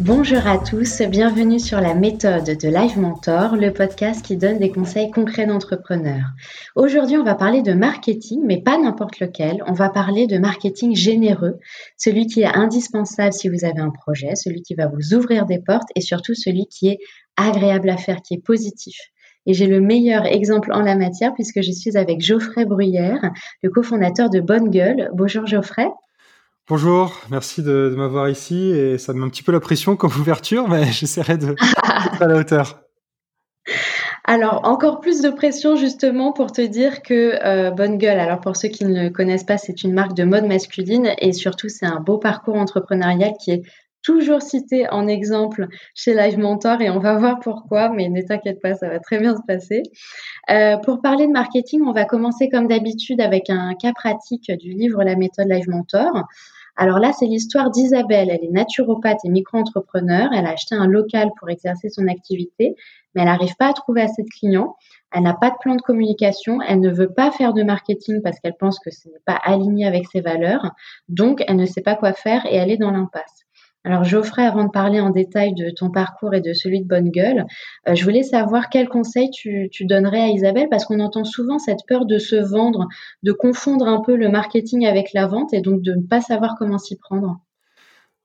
Bonjour à tous, bienvenue sur la méthode de Live Mentor, le podcast qui donne des conseils concrets d'entrepreneurs. Aujourd'hui, on va parler de marketing, mais pas n'importe lequel. On va parler de marketing généreux, celui qui est indispensable si vous avez un projet, celui qui va vous ouvrir des portes et surtout celui qui est agréable à faire, qui est positif. Et j'ai le meilleur exemple en la matière puisque je suis avec Geoffrey Bruyère, le cofondateur de Bonne Gueule. Bonjour Geoffrey. Bonjour, merci de, m'avoir ici et ça me met un petit peu la pression comme ouverture, mais j'essaierai de à la hauteur. Alors, encore plus de pression justement pour te dire que euh, Bonne Gueule, alors pour ceux qui ne le connaissent pas, c'est une marque de mode masculine et surtout c'est un beau parcours entrepreneurial qui est toujours cité en exemple chez Live Mentor et on va voir pourquoi, mais ne t'inquiète pas, ça va très bien se passer. Euh, pour parler de marketing, on va commencer comme d'habitude avec un cas pratique du livre La méthode Live Mentor. Alors là, c'est l'histoire d'Isabelle. Elle est naturopathe et micro-entrepreneur. Elle a acheté un local pour exercer son activité, mais elle n'arrive pas à trouver assez de clients. Elle n'a pas de plan de communication. Elle ne veut pas faire de marketing parce qu'elle pense que ce n'est pas aligné avec ses valeurs. Donc, elle ne sait pas quoi faire et elle est dans l'impasse. Alors Geoffrey, avant de parler en détail de ton parcours et de celui de Bonne Gueule, euh, je voulais savoir quel conseil tu, donnerais à Isabelle parce qu'on entend souvent cette peur de se vendre, de confondre un peu le marketing avec la vente et donc de ne pas savoir comment s'y prendre.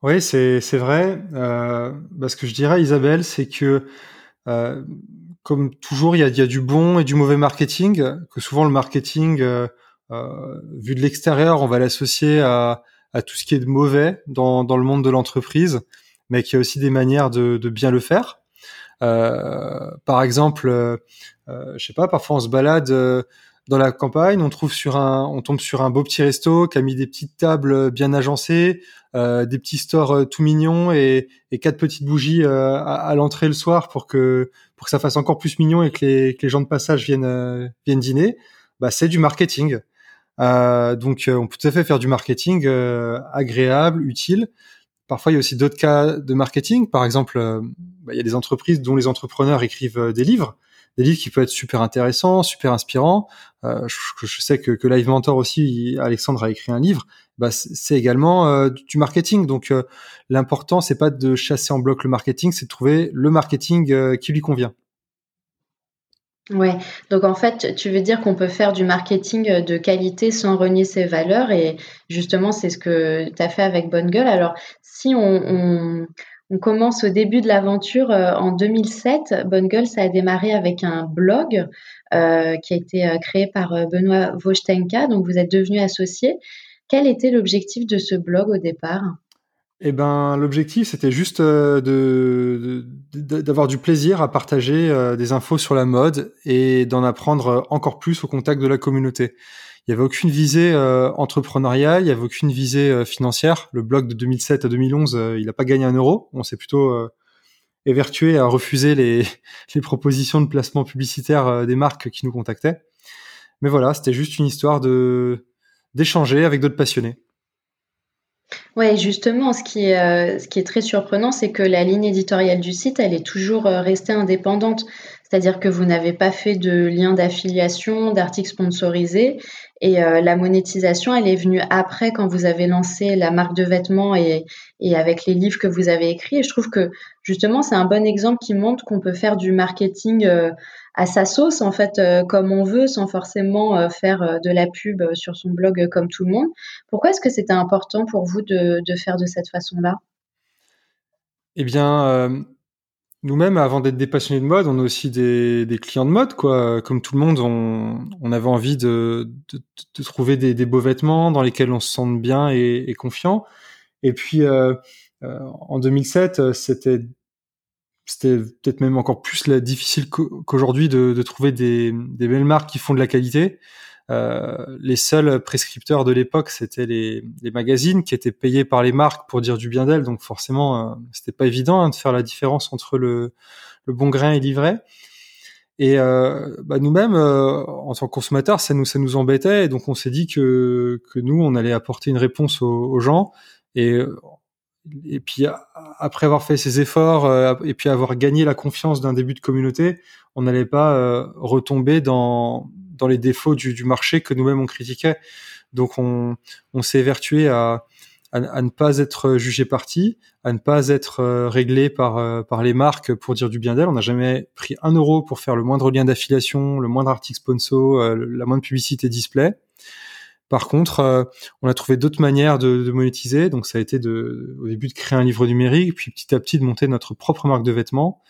Oui, c'est vrai. Euh, bah, ce que je dirais à Isabelle, c'est que euh, comme toujours, il y a, y a, du bon et du mauvais marketing, que souvent le marketing, vu de l'extérieur, on va l'associer à à tout ce qui est de mauvais dans, dans le monde de l'entreprise, mais qu'il y a aussi des manières de, bien le faire. Euh, par exemple, euh, euh, je sais pas, parfois on se balade euh, dans la campagne, on trouve sur un, on tombe sur un beau petit resto qui a mis des petites tables bien agencées, des petits stores tout mignons et, quatre petites bougies à, à l'entrée le soir pour que pour que ça fasse encore plus mignon et que les, que les gens de passage viennent viennent dîner. Bah, c'est du marketing. Euh, donc, euh, on peut tout à fait faire du marketing euh, agréable, utile. Parfois, il y a aussi d'autres cas de marketing. Par exemple, bah, il y a des entreprises dont les entrepreneurs écrivent des livres, des livres qui peuvent être super intéressants, super inspirants. Euh, je, sais que, que, Live Mentor aussi, Alexandre a écrit un livre. Bah, c'est également euh, du marketing. Donc, euh, l'important, c'est pas de chasser en bloc le marketing, c'est de trouver le marketing qui lui convient. Ouais, donc en fait, tu veux dire qu'on peut faire du marketing euh, de qualité sans renier ses valeurs et justement, c'est ce que tu as fait avec Bonne Gueule. Alors, si on, commence au début de l'aventure euh, en 2007, Bonne Gueule, ça a démarré avec un blog euh, qui a été créé par Benoît Vostenka, donc vous êtes devenu associé. Quel était l'objectif de ce blog au départ? Eh ben, l'objectif, c'était juste euh, de, d'avoir du plaisir à partager euh, des infos sur la mode et d'en apprendre encore plus au contact de la communauté. Il n'y avait aucune visée euh, entrepreneuriale, il n'y avait aucune visée financière. Le blog de 2007 à 2011, il n'a pas gagné un euro. On s'est plutôt évertué à refuser les, les propositions de placement publicitaire des marques qui nous contactaient. Mais voilà, c'était juste une histoire de d'échanger avec d'autres passionnés. Ouais, justement, ce qui est, euh, ce qui est très surprenant, c'est que la ligne éditoriale du site, elle est toujours euh, restée indépendante. C'est-à-dire que vous n'avez pas fait de lien d'affiliation, d'articles sponsorisés. Et euh, la monétisation, elle est venue après quand vous avez lancé la marque de vêtements et, avec les livres que vous avez écrits. Et je trouve que justement, c'est un bon exemple qui montre qu'on peut faire du marketing à sa sauce, en fait, euh, comme on veut, sans forcément euh, faire euh, de la pub sur son blog comme tout le monde. Pourquoi est-ce que c'était important pour vous de, de, faire de cette façon-là? Eh bien, nous-mêmes, avant d'être des passionnés de mode, on est aussi des, des, clients de mode, quoi. Comme tout le monde, on, on avait envie de, de, de trouver des, des, beaux vêtements dans lesquels on se sente bien et, et confiant. Et puis, euh, en 2007, c'était c'était peut-être même encore plus difficile qu'aujourd'hui de, de, trouver des, des, belles marques qui font de la qualité. Euh, les seuls prescripteurs de l'époque, c'était les, les, magazines qui étaient payés par les marques pour dire du bien d'elles. Donc forcément, euh, c'était pas évident hein, de faire la différence entre le, le bon grain et l'ivraie. Et euh, bah nous-mêmes, euh, en tant que consommateurs, ça nous ça nous embêtait. Et donc on s'est dit que que nous, on allait apporter une réponse aux, aux gens. Et et puis après avoir fait ces efforts euh, et puis avoir gagné la confiance d'un début de communauté, on n'allait pas euh, retomber dans dans les défauts du, du marché que nous-mêmes on critiquait. Donc on, on s'est évertué à, à, ne pas être jugé parti, à ne pas être réglé par par les marques pour dire du bien d'elles. On n'a jamais pris un euro pour faire le moindre lien d'affiliation, le moindre article sponsor, la moindre publicité display. Par contre, euh, on a trouvé d'autres manières de, monétiser. Donc, ça a été de, au début de créer un livre numérique, puis petit à petit de monter notre propre marque de vêtements.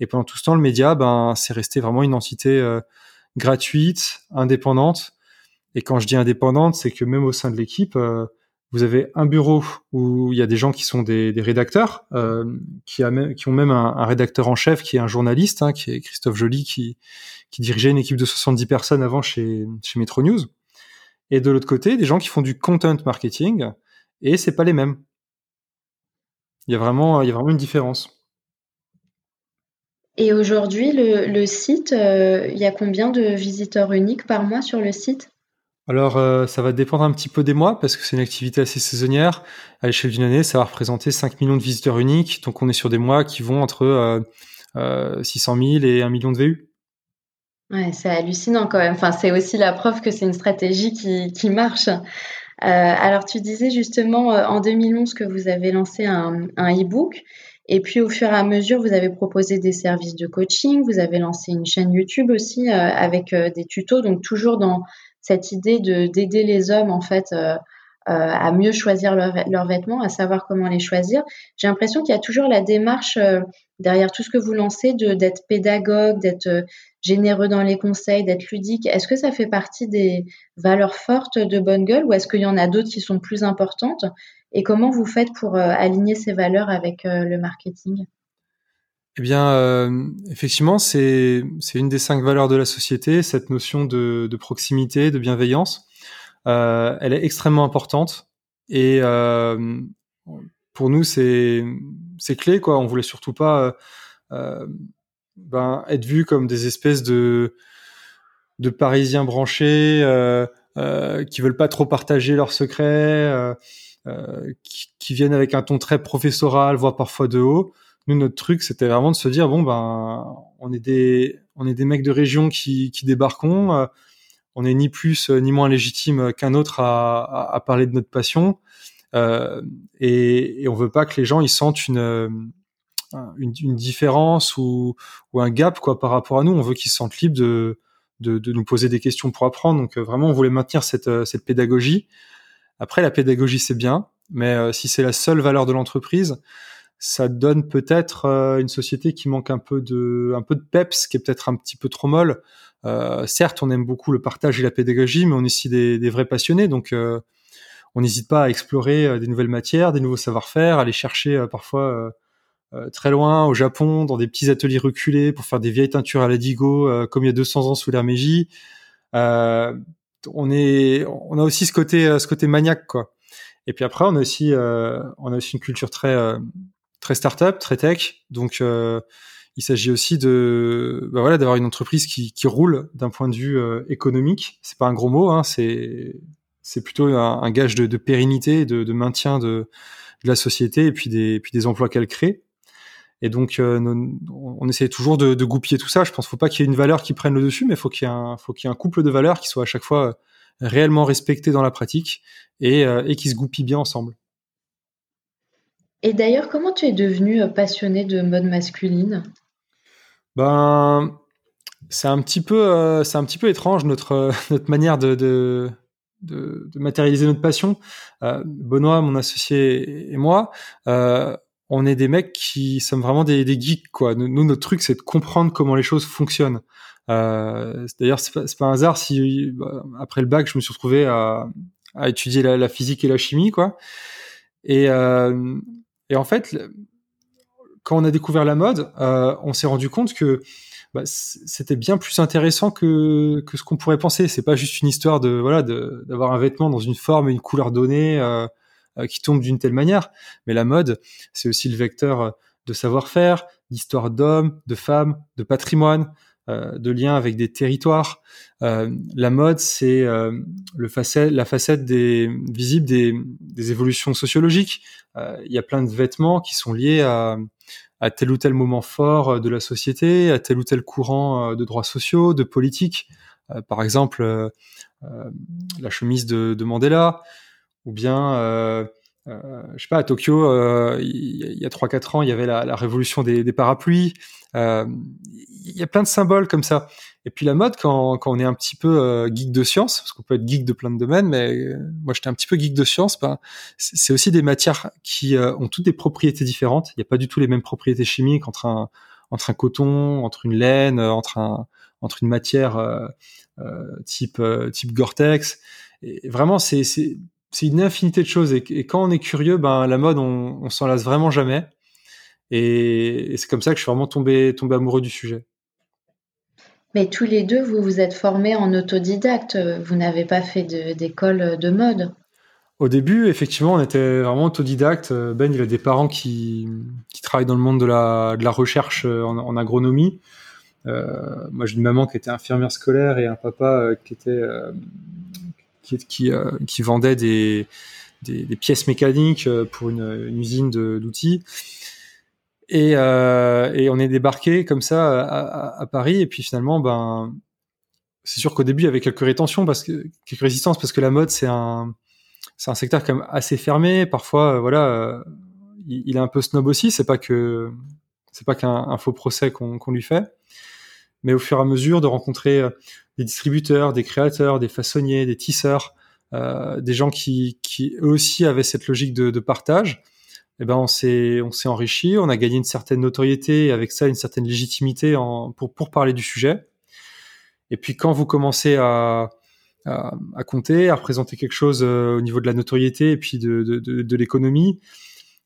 Et pendant tout ce temps, le média, ben, c'est resté vraiment une entité euh, gratuite, indépendante. Et quand je dis indépendante, c'est que même au sein de l'équipe, euh, vous avez un bureau où il y a des gens qui sont des, rédacteurs, même, qui, ont même un, rédacteur en chef qui est un journaliste, hein, qui est Christophe Joly, qui, qui dirigeait une équipe de 70 personnes avant chez, chez Metro News et de l'autre côté, des gens qui font du content marketing, et c'est pas les mêmes. Il y a vraiment, il y a vraiment une différence. Et aujourd'hui, le, site, euh, il y a combien de visiteurs uniques par mois sur le site? Alors, euh, ça va dépendre un petit peu des mois, parce que c'est une activité assez saisonnière. À l'échelle d'une année, ça va représenter 5 millions de visiteurs uniques, donc on est sur des mois qui vont entre 600 euh, 000 et 1 million de VU. Ouais, c'est hallucinant quand même. Enfin, c'est aussi la preuve que c'est une stratégie qui, qui marche. Euh, alors, tu disais justement euh, en 2011 que vous avez lancé un, un e-book. Et puis, au fur et à mesure, vous avez proposé des services de coaching. Vous avez lancé une chaîne YouTube aussi euh, avec euh, des tutos. Donc, toujours dans cette idée de d'aider les hommes, en fait, à mieux choisir leurs vêtements, à savoir comment les choisir. J'ai l'impression qu'il y a toujours la démarche derrière tout ce que vous lancez d'être pédagogue, d'être généreux dans les conseils, d'être ludique. Est-ce que ça fait partie des valeurs fortes de Bonne Gueule ou est-ce qu'il y en a d'autres qui sont plus importantes? Et comment vous faites pour euh, aligner ces valeurs avec euh, le marketing? Eh bien, euh, effectivement, c'est une des cinq valeurs de la société, cette notion de, proximité, de bienveillance. elle est extrêmement importante et pour nous, c'est clé. Quoi. On voulait surtout pas ben, être vus comme des espèces de, de Parisiens branchés qui veulent pas trop partager leurs secrets, qui, qui, viennent avec un ton très professoral, voire parfois de haut. Nous, notre truc, c'était vraiment de se dire bon ben, on est des on est des mecs de région qui, qui débarquons. Euh, on est ni plus ni moins légitime qu'un autre à, parler de notre passion. Euh, et, et, on veut pas que les gens ils sentent une une, différence ou, un gap quoi par rapport à nous. On veut qu'ils se sentent libres de, de, nous poser des questions pour apprendre. Donc euh, vraiment, on voulait maintenir cette, euh, cette pédagogie. Après, la pédagogie c'est bien, mais euh, si c'est la seule valeur de l'entreprise, ça donne peut-être une société qui manque un peu de un peu de peps, qui est peut-être un petit peu trop molle. certes, on aime beaucoup le partage et la pédagogie, mais on est aussi des, vrais passionnés, donc on n'hésite pas à explorer des nouvelles matières, des nouveaux savoir-faire, aller chercher parfois euh, très loin, au Japon, dans des petits ateliers reculés pour faire des vieilles teintures à la Digo, euh, comme il y a 200 ans sous Meiji. Euh, on est, on a aussi ce côté, ce côté maniaque, quoi. Et puis après, on a aussi, on a aussi une culture très, très start-up, très tech. Donc, il s'agit aussi de, bah voilà, d'avoir une entreprise qui, qui roule d'un point de vue économique. C'est pas un gros mot, hein, c'est, c'est plutôt un, gage de, de pérennité, de, de maintien de, de la société et puis des, puis des emplois qu'elle crée. Et donc, euh, on essaie toujours de, de, goupiller tout ça. Je pense qu'il faut pas qu'il y ait une valeur qui prenne le dessus, mais faut qu'il y ait un, faut qu'il y ait un couple de valeurs qui soit à chaque fois euh, réellement respecté dans la pratique et, euh, et qui se goupillent bien ensemble. Et d'ailleurs, comment tu es devenu passionné de mode masculine? Ben, c'est un petit peu, c'est un petit peu étrange notre notre manière de, de de, de, matérialiser notre passion. Euh, Benoît, mon associé et moi, euh, on est des mecs qui sommes vraiment des, geeks quoi. Nous, notre truc c'est de comprendre comment les choses fonctionnent. Euh, D'ailleurs, c'est pas, pas un hasard si bah, après le bac, je me suis retrouvé à, à étudier la, la, physique et la chimie quoi. Et, euh, et en fait, quand on a découvert la mode, euh, on s'est rendu compte que bah, c'était bien plus intéressant que, que ce qu'on pourrait penser. C'est pas juste une histoire de voilà d'avoir un vêtement dans une forme et une couleur donnée. Euh, qui tombe d'une telle manière. Mais la mode, c'est aussi le vecteur euh, de savoir-faire, d'histoire d'hommes, de femmes, de patrimoine, euh, de liens avec des territoires. la mode, c'est facette, la facette des, visible des, évolutions sociologiques. Il y a plein de vêtements qui sont liés à, tel ou tel moment fort de la société, à tel ou tel courant de droits sociaux, de politique. par exemple, la chemise de Mandela, ou bien euh, euh, je sais pas, à Tokyo, euh, il y a 3-4 ans, il y avait la, révolution des, parapluies. Euh, il y a plein de symboles comme ça. Et puis la mode, quand, on est un petit peu geek de science, parce qu'on peut être geek de plein de domaines, mais moi j'étais un petit peu geek de science, ben, c'est aussi des matières qui ont toutes des propriétés différentes. Il n'y a pas du tout les mêmes propriétés chimiques entre un, entre un coton, entre une laine, entre, un, entre une matière type, type Gore-Tex. Et vraiment, c'est c'est une infinité de choses. Et, quand on est curieux, ben la mode, on, on s'en lasse vraiment jamais. Et, c'est comme ça que je suis vraiment tombé, tombé amoureux du sujet. Mais tous les deux, vous vous êtes formés en autodidacte. Vous n'avez pas fait d'école de, mode. Au début, effectivement, on était vraiment autodidacte. Ben, il a des parents qui, qui travaillent dans le monde de la, de la recherche en, en agronomie. Euh, moi, j'ai une maman qui était infirmière scolaire et un papa euh, qui était euh, qui, euh, qui, vendait des, pièces mécaniques euh, pour une, usine d'outils. Et, euh, et, on est débarqué comme ça à, Paris. Et puis finalement, ben, c'est sûr qu'au début, il y avait quelques rétentions, parce que, quelques résistances, parce que la mode, c'est un, c'est un secteur quand même assez fermé. Parfois, voilà, il, est un peu snob aussi. C'est pas que, c'est pas qu'un faux procès qu'on lui fait. Mais au fur et à mesure de rencontrer des distributeurs, des créateurs, des façonniers, des tisseurs, euh, des gens qui, qui eux aussi avaient cette logique de, de partage. Eh ben on s'est on s'est enrichi, on a gagné une certaine notoriété avec ça une certaine légitimité en, pour pour parler du sujet. Et puis quand vous commencez à à, à compter, à représenter quelque chose euh, au niveau de la notoriété et puis de de, de, de l'économie,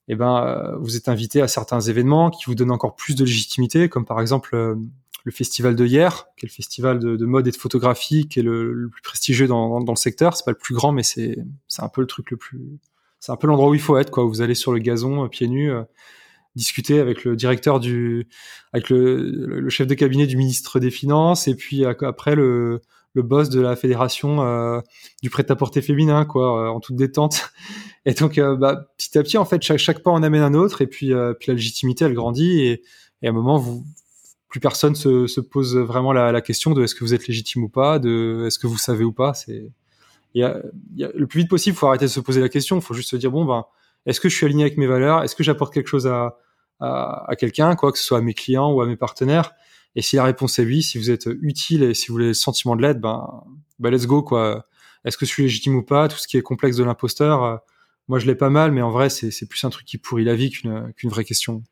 eh ben euh, vous êtes invité à certains événements qui vous donnent encore plus de légitimité, comme par exemple euh, le festival de hier, qui est le festival de, de mode et de photographie, qui est le, plus prestigieux dans, le secteur. C'est pas le plus grand, mais c'est un peu le truc le plus, c'est un peu l'endroit où il faut être quoi. vous allez sur le gazon euh, pieds nus, euh, discuter avec le directeur du, avec le, le, chef de cabinet du ministre des Finances, et puis après le le boss de la fédération euh, du prêt-à-porter féminin, quoi, en toute détente. Et donc, bah, petit à petit, en fait, chaque, chaque pas en amène un autre, et puis, puis la légitimité, elle grandit, et, et à un moment, vous, plus personne se, se pose vraiment la, la, question de est-ce que vous êtes légitime ou pas, de est-ce que vous savez ou pas. C'est le plus vite possible, faut arrêter de se poser la question. Il faut juste se dire bon ben, est-ce que je suis aligné avec mes valeurs Est-ce que j'apporte quelque chose à, à, à quelqu'un, quoi que ce soit à mes clients ou à mes partenaires Et si la réponse est oui, si vous êtes utile et si vous avez le sentiment de l'aide, ben, ben let's go quoi. Est-ce que je suis légitime ou pas Tout ce qui est complexe de l'imposteur, euh, moi je l'ai pas mal, mais en vrai c'est plus un truc qui pourrit la vie qu'une qu'une vraie question.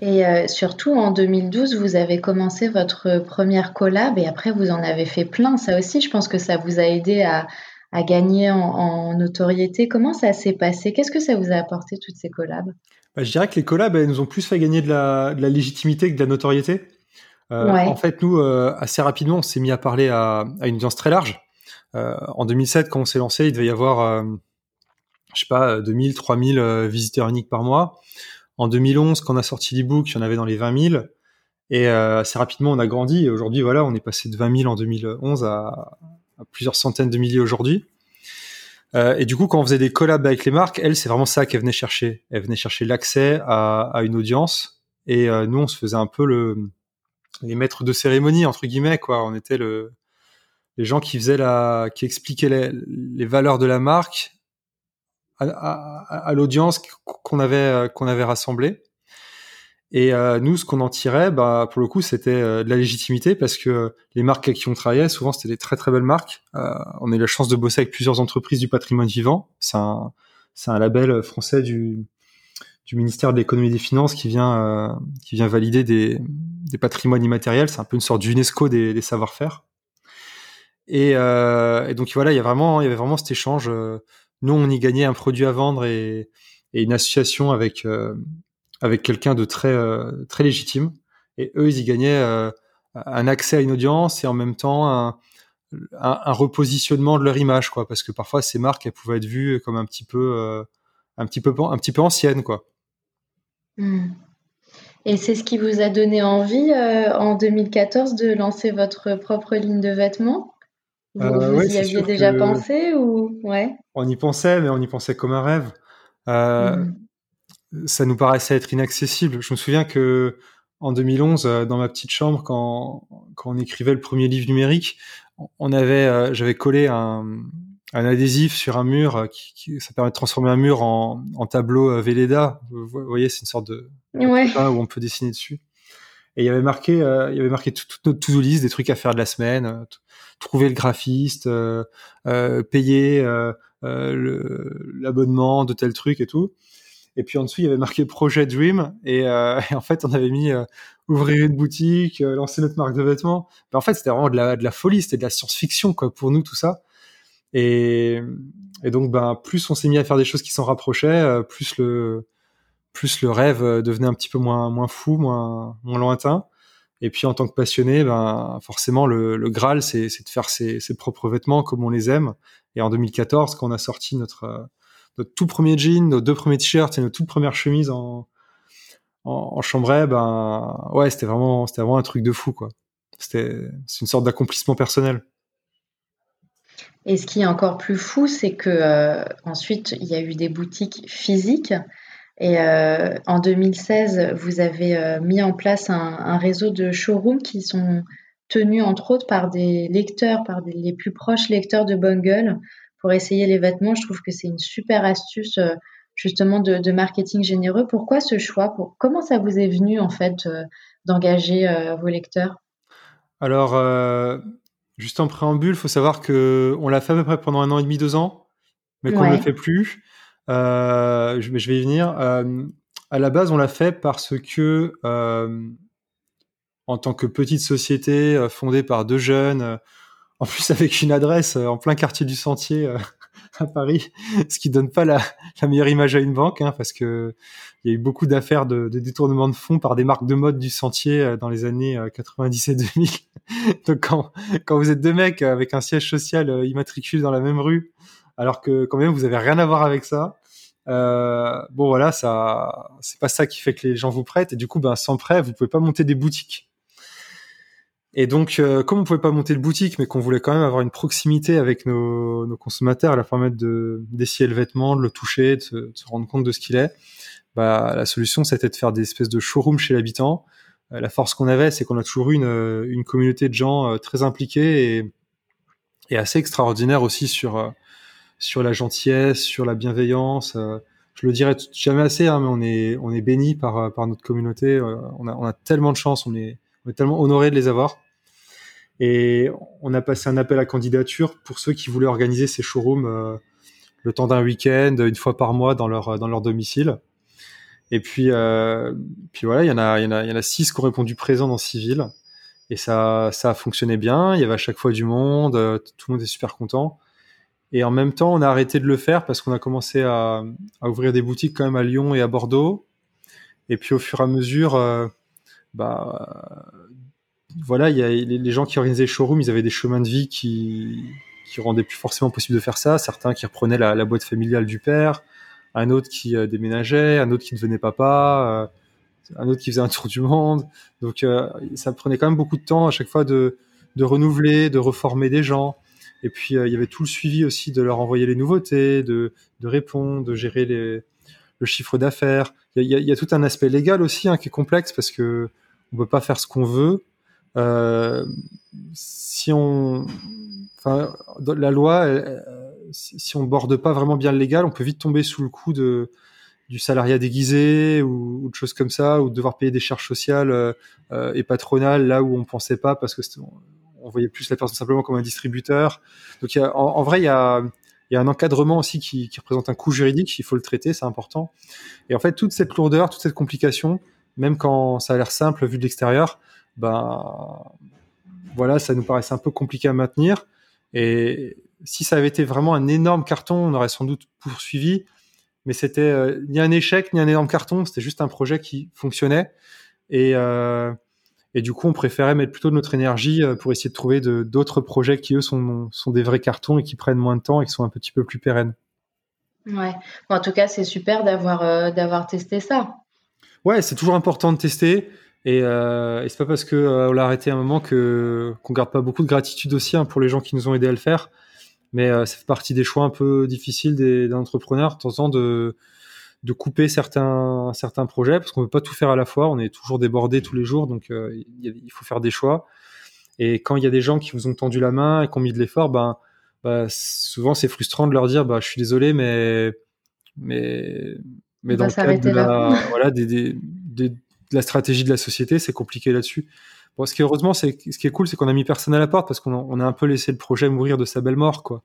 Et euh, surtout, en 2012, vous avez commencé votre première collab et après, vous en avez fait plein. Ça aussi, je pense que ça vous a aidé à, à gagner en, en, notoriété. Comment ça s'est passé? Qu'est-ce que ça vous a apporté, toutes ces collabs? Bah, Je dirais que les collabs, elles nous ont plus fait gagner de la, de la légitimité que de la notoriété. Euh, ouais. En fait, nous, euh, assez rapidement, on s'est mis à parler à, à une audience très large. En 2007, quand on s'est lancé, il devait y avoir, je sais pas, 2000, 3000 visiteurs uniques par mois. En 2011, quand on a sorti l'ebook, il y en avait dans les 20 000. Et euh, assez rapidement, on a grandi. Et aujourd'hui, voilà, on est passé de 20 000 en 2011 à, plusieurs centaines de milliers aujourd'hui. Euh, et du coup, quand on faisait des collabs avec les marques, elle, c'est vraiment ça qu'elle venait chercher. Elle venait chercher l'accès à, une audience. Et euh, nous, on se faisait un peu le, les maîtres de cérémonie entre guillemets, quoi. On était le, les gens qui faisaient la, qui expliquaient les valeurs de la marque à, à, l'audience qu'on avait euh, qu'on avait rassemblée. Et euh, nous, ce qu'on en tirait, bah, pour le coup, c'était euh, de la légitimité parce que les marques avec qui on travaillait, souvent, c'était des très très belles marques. Euh, on a eu la chance de bosser avec plusieurs entreprises du patrimoine vivant. C'est un, c'est un label français du, du ministère de l'économie et des finances qui vient, qui vient valider des, des patrimoines immatériels. C'est un peu une sorte d'UNESCO des, des savoir-faire. Et, et, donc voilà, il y a vraiment, il y avait vraiment cet échange nous, on y gagnait un produit à vendre et, une association avec euh, quelqu'un de très euh, très légitime. Et eux, ils y gagnaient euh, un accès à une audience et en même temps un, repositionnement de leur image, quoi. Parce que parfois, ces marques, elles pouvaient être vues comme un petit peu anciennes, quoi. Mmh. Et c'est ce qui vous a donné envie en 2014 de lancer votre propre ligne de vêtements? Vous, euh, vous y aviez déjà pensé ou? Ouais On y pensait, mais on y pensait comme un rêve. Euh, mmh. Ça nous paraissait être inaccessible. Je me souviens que en 2011, euh, dans ma petite chambre, quand, quand on écrivait le premier livre numérique, on avait, j'avais collé un, un adhésif sur un mur qui, ça permet de transformer un mur en, en tableau Velleda. Vous voyez, c'est une sorte de ouais. où on peut dessiner dessus. Et il y avait marqué, il y avait marqué toute notre to-do list, des trucs à faire de la semaine, trouver le graphiste, payer l'abonnement de tel truc et tout. Et puis en dessous, il y avait marqué Projet Dream. Et, euh, en fait, on avait mis euh, ouvrir une boutique, euh, lancer notre marque de vêtements. Mais en fait, c'était vraiment de la, de la folie, c'était de la science-fiction quoi pour nous tout ça. Et, et donc, ben, plus on s'est mis à faire des choses qui s'en rapprochaient, euh, plus le plus le rêve devenait un petit peu moins moins fou, moins moins lointain. Et puis en tant que passionné, ben forcément le, le Graal, c'est de faire ses, ses propres vêtements comme on les aime. Et en 2014, quand on a sorti notre notre tout premier jean, nos deux premiers t-shirts et nos toutes premières chemises en, en, en chambray, ben ouais, c'était vraiment, vraiment un truc de fou, c'est une sorte d'accomplissement personnel. Et ce qui est encore plus fou, c'est que euh, ensuite il y a eu des boutiques physiques. Et euh, en 2016, vous avez euh, mis en place un, un, réseau de showrooms qui sont tenus entre autres par des lecteurs, par des, les plus proches lecteurs de Bungle, pour essayer les vêtements. Je trouve que c'est une super astuce euh, justement de, marketing généreux. Pourquoi ce choix? Pour, Comment ça vous est venu en fait d'engager vos lecteurs? Alors, juste en préambule, il faut savoir que on l'a fait à peu près pendant un an et demi, deux ans, mais qu'on ne le fait plus. Je, je, vais y venir. à la base, on l'a fait parce que en tant que petite société fondée par deux jeunes, en plus avec une adresse euh, en plein quartier du Sentier euh, à Paris, ce qui donne pas la, meilleure image à une banque, hein, parce que il y a eu beaucoup d'affaires de, détournement de fonds par des marques de mode du Sentier euh, dans les années 90 et 2000. Donc quand, quand vous êtes deux mecs avec un siège social immatriculé dans la même rue, alors que quand même vous avez rien à voir avec ça, euh, bon voilà, ça, c'est pas ça qui fait que les gens vous prêtent. Et du coup, ben sans prêt, vous pouvez pas monter des boutiques. Et donc, euh, comme on pouvait pas monter le boutique, mais qu'on voulait quand même avoir une proximité avec nos, nos consommateurs, la permettre de d'essayer le vêtement, de le toucher, de se, de rendre compte de ce qu'il est, bah, la solution c'était de faire des espèces de showrooms chez l'habitant. Euh, la force qu'on avait, c'est qu'on a toujours eu une, communauté de gens très impliqués et, et assez extraordinaire aussi sur sur la gentillesse, sur la bienveillance. je le dirai jamais assez, hein, mais on est on est béni par par notre communauté. on a on a tellement de chance, on est on est tellement honoré de les avoir. Et on a passé un appel à candidature pour ceux qui voulaient organiser ces showrooms euh, le temps d'un week-end, une fois par mois dans leur dans leur domicile. Et puis euh, puis voilà, il y en a y y en a six qui ont répondu présent dans six villes. Et ça ça a fonctionné bien. Il y avait à chaque fois du monde, euh, tout le monde est super content. Et en même temps, on a arrêté de le faire parce qu'on a commencé à, ouvrir des boutiques quand même à Lyon et à Bordeaux. Et puis au fur et à mesure, euh, bah voilà, il y a les, gens qui organisaient les showrooms, ils avaient des chemins de vie qui rendaient plus forcément possible de faire ça. Certains qui reprenaient la, boîte familiale du père, un autre qui euh, déménageait, un autre qui devenait papa, euh, un autre qui faisait un tour du monde. Donc euh, ça prenait quand même beaucoup de temps à chaque fois de renouveler, de reformer des gens. Et puis il y avait tout le suivi aussi de leur envoyer les nouveautés, de de répondre, de gérer le chiffre d'affaires. Il y a, tout un aspect légal aussi hein, qui est complexe parce que on peut pas faire ce qu'on veut. Euh, si on, enfin, la loi, si on borde pas vraiment bien le légal, on peut vite tomber sous le coup de du salariat déguisé ou, de choses comme ça, ou de devoir payer des charges sociales euh, euh et patronales là où on pensait pas parce que on voyait plus la personne simplement comme un distributeur. Donc, en, vrai, il y a, un encadrement aussi qui, qui, représente un coût juridique. Il faut le traiter, c'est important. Et en fait, toute cette lourdeur, toute cette complication, même quand ça a l'air simple vu de l'extérieur, ben voilà, ça nous paraissait un peu compliqué à maintenir. Et si ça avait été vraiment un énorme carton, on aurait sans doute poursuivi. Mais c'était euh, ni un échec ni un énorme carton, c'était juste un projet qui fonctionnait. Et, euh, et du coup, on préférait mettre plutôt de notre énergie euh, pour essayer de trouver d'autres projets qui, eux, sont, sont des vrais cartons et qui prennent moins de temps et qui sont un petit peu plus pérennes. Ouais. Bon, en tout cas, c'est super d'avoir euh, d'avoir testé ça. Ouais, c'est toujours important de tester. Et, euh, et c'est pas parce que euh, l'a arrêté à un moment que qu'on garde pas beaucoup de gratitude aussi hein, pour les gens qui nous ont aidés à le faire. Mais euh, ça fait partie des choix un peu difficiles des, des entrepreneurs, de temps en temps de de couper certains certains projets parce qu'on peut pas tout faire à la fois. On est toujours débordé tous les jours, donc euh, il faut faire des choix. Et quand il y a des gens qui vous ont tendu la main et qui ont mis de l'effort, ben bah, souvent c'est frustrant de leur dire bah je suis désolé mais mais mais dans le cadre de la, voilà des, des, de la stratégie de la société c'est compliqué là-dessus bon ce qui heureusement c'est ce qui est cool c'est qu'on a mis personne à la porte parce qu'on on a un peu laissé le projet mourir de sa belle mort quoi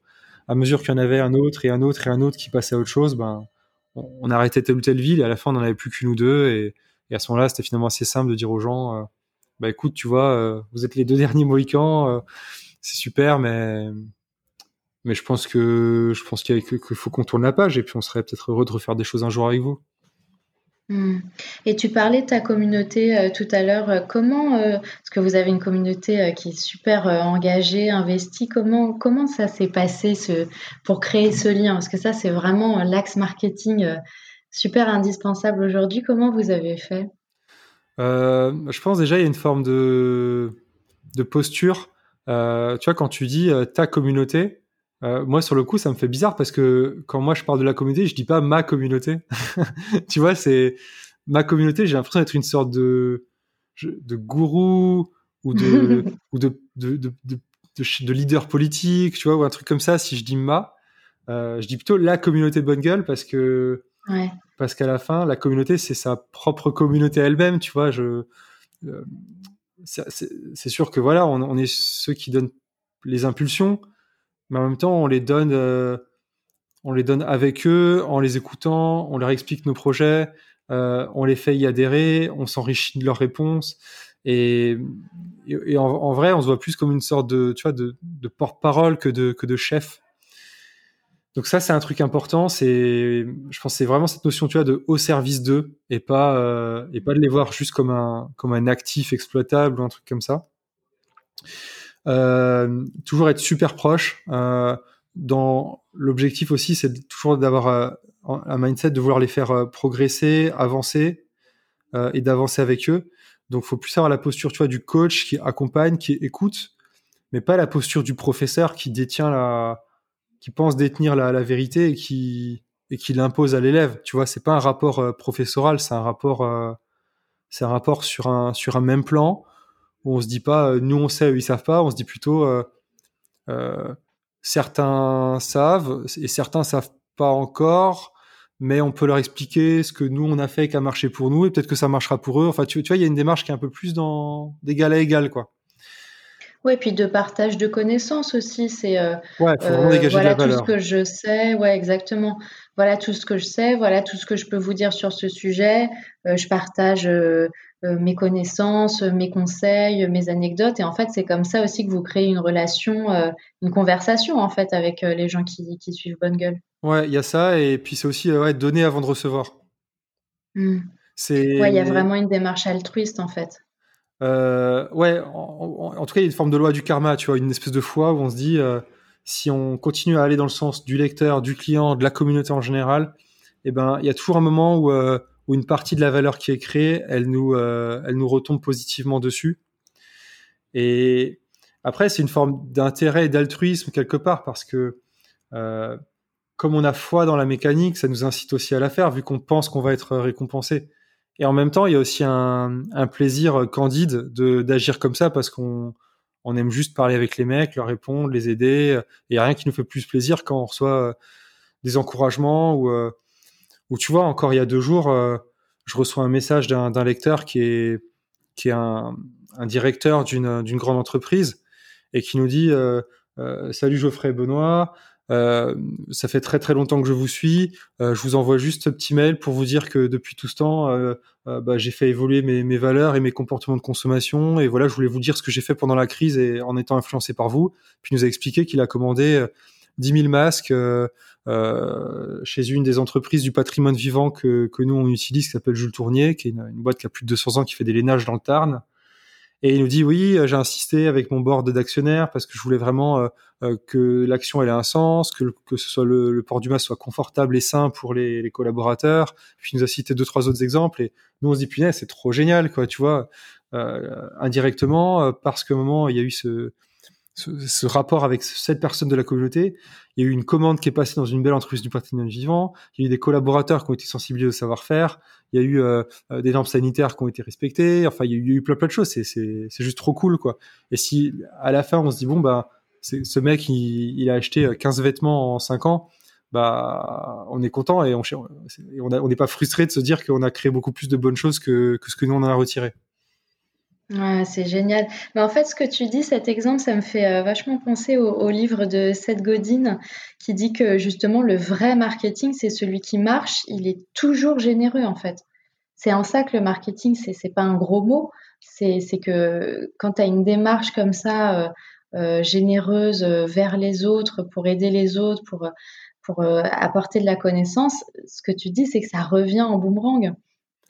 à mesure qu'il y en avait un autre et un autre et un autre qui passait à autre chose ben on, arrêtait telle ou telle ville et à la fin on n'en avait plus qu'une ou deux et, et à ce moment-là c'était finalement assez simple de dire aux gens euh, bah écoute tu vois euh, vous êtes les deux derniers mohicans euh, c'est super mais mais je pense que je pense qu'il faut qu'on tourne la page et puis on serait peut-être heureux de refaire des choses un jour avec vous. Hmm. Et tu parlais de ta communauté euh, tout à l'heure. Euh, comment, euh, parce que vous avez une communauté qui est super engagée, investie, comment, comment ça s'est passé pour créer ce lien? Parce que ça, c'est vraiment l'axe marketing super indispensable aujourd'hui. Comment vous avez fait? Je pense déjà il y a une forme de, de posture. tu vois, quand tu dis ta communauté, euh, moi, sur le coup, ça me fait bizarre parce que quand moi je parle de la communauté, je dis pas ma communauté. tu vois, c'est ma communauté. J'ai l'impression d'être une sorte de de gourou ou de ou de de, de, de, de, leader politique, tu vois, ou un truc comme ça. Si je dis ma, euh, je dis plutôt la communauté bonne gueule parce que ouais. parce qu'à la fin, la communauté c'est sa propre communauté elle-même. Tu vois, je euh, c'est sûr que voilà, on, on est ceux qui donnent les impulsions mais en même temps, on les donne, euh, on les donne avec eux, en les écoutant, on leur explique nos projets, euh, on les fait y adhérer, on s'enrichit de leurs réponses. Et, en, vrai, on se voit plus comme une sorte de, tu vois, de porte-parole que de, que de chef. Donc ça, c'est un truc important. C'est, je pense, c'est vraiment cette notion, tu vois, de au service d'eux et pas euh, et pas de les voir juste comme un comme un actif exploitable ou un truc comme ça. Euh, toujours être super proche. Euh, dans l'objectif aussi, c'est toujours d'avoir euh, un mindset de vouloir les faire progresser, avancer et d'avancer avec eux. Donc, faut plus avoir la posture, tu vois, du coach qui accompagne, qui écoute, mais pas la posture du professeur qui détient la, qui pense détenir la, la vérité et qui et qui l'impose à l'élève. Tu vois, c'est pas un rapport professoral, c'est un rapport, c'est un rapport sur un sur un même plan où on se dit pas euh, nous on sait, eux ils savent pas, on se dit plutôt euh, euh, certains savent et certains savent pas encore, mais on peut leur expliquer ce que nous on a fait qui a marché pour nous et peut-être que ça marchera pour eux. Enfin, tu, tu vois, il y a une démarche qui est un peu plus dans d'égal à égal, quoi. Ouais, puis de partage de connaissances aussi, c'est euh, ouais, faut vraiment dégager voilà tout ce que je sais, ouais, exactement. Voilà tout ce que je sais, voilà tout ce que je peux vous dire sur ce sujet. Euh, je partage euh, mes connaissances, mes conseils, mes anecdotes, et en fait, c'est comme ça aussi que vous créez une relation, une conversation en fait avec les gens qui, qui suivent Bonne Gueule. Ouais, il y a ça, et puis c'est aussi ouais, donner avant de recevoir. Mmh. C'est. Ouais, il y a vraiment une démarche altruiste en fait. Euh, ouais, en, tout cas, il y a une forme de loi du karma, tu vois, une espèce de foi où on se dit, euh, si on continue à aller dans le sens du lecteur, du client, de la communauté en général, eh ben, il y a toujours un moment où, euh, où une partie de la valeur qui est créée, elle nous, euh, elle nous retombe positivement dessus. Et après, c'est une forme d'intérêt et d'altruisme quelque part parce que euh, comme on a foi dans la mécanique, ça nous incite aussi à la faire vu qu'on pense qu'on va être récompensé. Et en même temps, il y a aussi un, plaisir candide de d'agir comme ça parce qu'on on aime juste parler avec les mecs, leur répondre, les aider. Et rien qui nous fait plus plaisir quand on reçoit euh, des encouragements ou, ou tu vois, encore il y a deux jours, euh, je reçois un message d'un lecteur qui est qui est un, directeur d'une grande entreprise et qui nous dit euh, salut Geoffrey Benoît, euh, ça fait très très longtemps que je vous suis. Euh, je vous envoie juste ce petit mail pour vous dire que depuis tout ce temps, euh, bah, j'ai fait évoluer mes, mes, valeurs et mes comportements de consommation. Et voilà, je voulais vous dire ce que j'ai fait pendant la crise et en étant influencé par vous. Puis il nous a expliqué qu'il a commandé 10 000 masques chez une des entreprises du patrimoine vivant que, que nous on utilise, qui s'appelle Jules Tournier, qui est une, une, boîte qui a plus de 200 ans, qui fait des lainages dans le Tarn. Et il nous dit oui, euh, j'ai insisté avec mon board d'actionnaires parce que je voulais vraiment euh, euh, que l'action elle ait un sens, que, que ce soit le, port du masque soit confortable et sain pour les, collaborateurs. Puis il nous a cité deux trois autres exemples et nous on se dit putain c'est trop génial quoi, tu vois, euh, indirectement parce qu'à un moment il y a eu ce, ce, rapport avec cette personne de la communauté. Il y a eu une commande qui est passée dans une belle entreprise du patrimoine vivant. Il y a eu des collaborateurs qui ont été sensibilisés au savoir-faire. Il y a eu euh, euh, des normes sanitaires qui ont été respectées. Enfin, il y a eu, plein plein de choses. C'est, c'est, c'est juste trop cool, quoi. Et si à la fin on se dit bon bah ce mec, il, il, a acheté 15 vêtements en 5 ans, bah, on est content et on on n'est pas frustré de se dire qu'on a créé beaucoup plus de bonnes choses que, que ce que nous on en a retiré. Ouais, c'est génial. Mais en fait, ce que tu dis, cet exemple, ça me fait euh, vachement penser au, livre de Seth Godin qui dit que justement le vrai marketing, c'est celui qui marche, il est toujours généreux en fait. C'est en ça que le marketing, c'est c'est pas un gros mot, c'est c'est que quand tu as une démarche comme ça euh, euh, généreuse vers les autres pour aider les autres, pour pour apporter de la connaissance, ce que tu dis, c'est que ça revient en boomerang.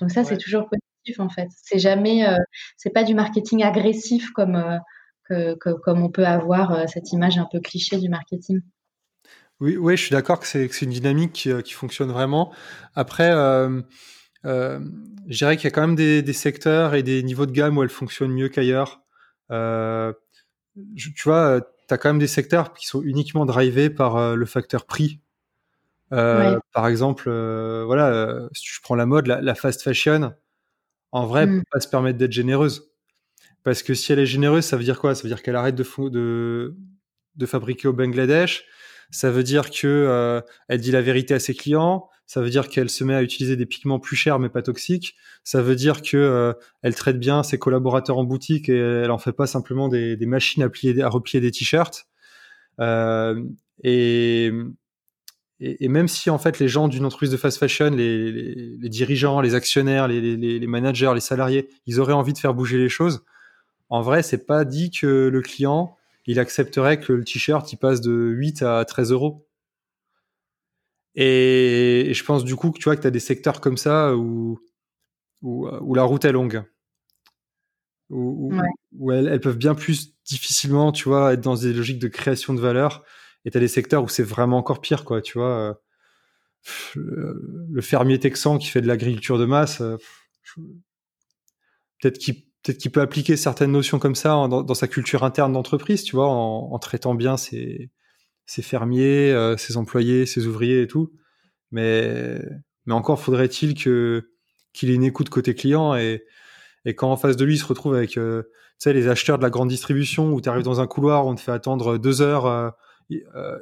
Donc ça, c'est toujours possible en fait. C'est jamais, euh, c'est pas du marketing agressif comme euh, que, comme on peut avoir euh, cette image un peu cliché du marketing. Oui, oui, je suis d'accord que c'est une dynamique qui, qui, fonctionne vraiment. Après, je dirais qu'il y a quand même des, des, secteurs et des niveaux de gamme où elle fonctionne mieux qu'ailleurs. tu vois, tu as quand même des secteurs qui sont uniquement drivés par le facteur prix. Par exemple, voilà, si je prends la mode, la, la fast fashion, en vrai, mm. pas se permettre d'être généreuse. Parce que si elle est généreuse, ça veut dire quoi? Ça veut dire qu'elle arrête de, de, de, fabriquer au Bangladesh. Ça veut dire que euh, elle dit la vérité à ses clients. Ça veut dire qu'elle se met à utiliser des pigments plus chers mais pas toxiques. Ça veut dire que euh, elle traite bien ses collaborateurs en boutique et elle en fait pas simplement des, des machines à, plier, à replier des t-shirts. Euh, et, et, et, même si en fait les gens d'une entreprise de fast fashion, les, les, les dirigeants, les actionnaires, les, les, managers, les salariés, ils auraient envie de faire bouger les choses. En vrai, c'est pas dit que le client il accepterait que le t-shirt il passe de 8 à 13 euros. Et, je pense du coup que tu vois que tu as des secteurs comme ça où, où, où la route est longue. Où, où elles, elles, peuvent bien plus difficilement, tu vois, être dans des logiques de création de valeur et t'as des secteurs où c'est vraiment encore pire, quoi. Tu vois, euh, le fermier texan qui fait de l'agriculture de masse, euh, peut-être qu'il peut appliquer certaines notions comme ça dans, sa culture interne d'entreprise, tu vois, en, traitant bien ses, fermiers, euh, ses employés, ses ouvriers et tout. Mais, encore faudrait-il que qu'il ait une écoute côté client et, quand en face de lui il se retrouve avec les acheteurs de la grande distribution où tu arrives dans un couloir on te fait attendre deux heures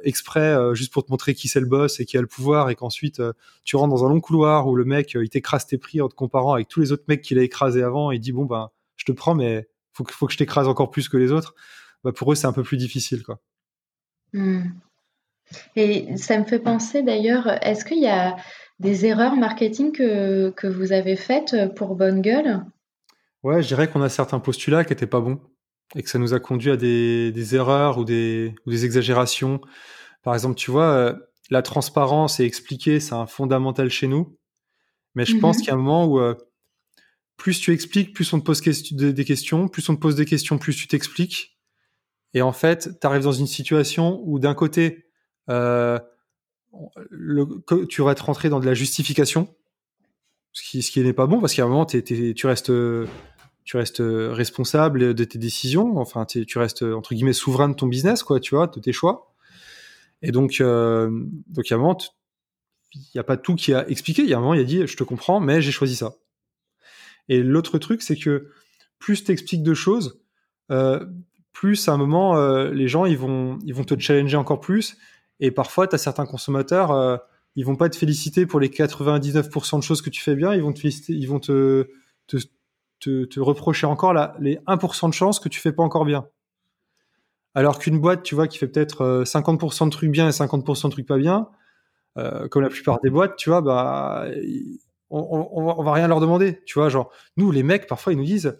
exprès euh, juste pour te montrer qui c'est le boss et qui a le pouvoir et qu'ensuite euh, tu rentres dans un long couloir où le mec il t'écrase tes prix en te comparant avec tous les autres mecs qu'il a écrasé avant et il dit bon ben je te prends mais faut faut que je t'écrase encore plus que les autres. Bah, pour eux c'est un peu plus difficile quoi. Hmm. et ça me fait penser d'ailleurs est-ce qu'il y a des erreurs marketing que, que vous avez faites pour Bonne Gueule? Ouais, je dirais qu'on a certains postulats qui étaient pas bons et que ça nous a conduit à des, des erreurs ou des, ou des, exagérations. Par exemple, tu vois, euh, la transparence et expliquer, c'est un fondamental chez nous. Mais je pense mhm. qu'il y a un moment où euh, plus tu expliques, plus on te pose des questions, plus on te pose des questions, plus tu t'expliques. Et en fait, tu arrives dans une situation où d'un côté, euh, le, tu vas te rentrer dans de la justification, ce qui, ce qui n'est pas bon, parce qu'à un moment, tu restes tu restes euh, responsable de tes décisions, enfin tu restes entre guillemets souverain de ton business, quoi, tu vois, de tes choix. Et donc, euh, donc a un moment, il n'y a pas tout qui a expliqué. Il y a un moment, il a dit, je te comprends, mais j'ai choisi ça. Et l'autre truc, c'est que plus tu expliques de choses, euh, plus à un moment, euh, les gens ils vont, ils vont te challenger encore plus. Et parfois, tu as certains consommateurs, euh, ils vont pas te féliciter pour les 99% de choses que tu fais bien, ils vont te féliciter, ils vont te, te te, reprocher encore la, les 1% de chance que tu fais pas encore bien. Alors qu'une boîte, tu vois, qui fait peut-être 50% euh, de trucs bien et 50% de trucs pas bien, euh, comme la plupart des boîtes, tu vois, bah, on, on, va rien leur demander, tu vois, genre, nous, les mecs, parfois, ils nous disent,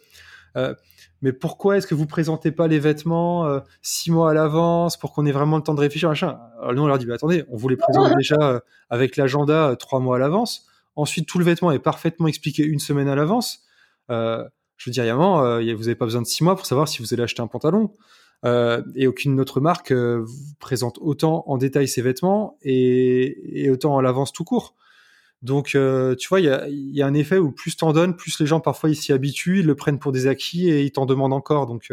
euh, mais pourquoi est-ce que vous présentez pas les vêtements six mois à l'avance pour qu'on ait vraiment le temps de réfléchir, machin Alors nous, on leur dit, bah, attendez, on vous les présente déjà avec l'agenda trois mois à l'avance. Ensuite, tout le vêtement est parfaitement expliqué une semaine à l'avance. Euh, je veux dire, il y a un moment, euh, vous n'avez pas besoin de six mois pour savoir si vous allez acheter un pantalon. Euh, et aucune autre marque présente autant en détail ses vêtements et, autant à l'avance tout court. Donc, tu vois, il y a, y a, un effet où plus t'en donnes, plus les gens parfois ils s'y habituent, ils le prennent pour des acquis et ils t'en demandent encore. Donc,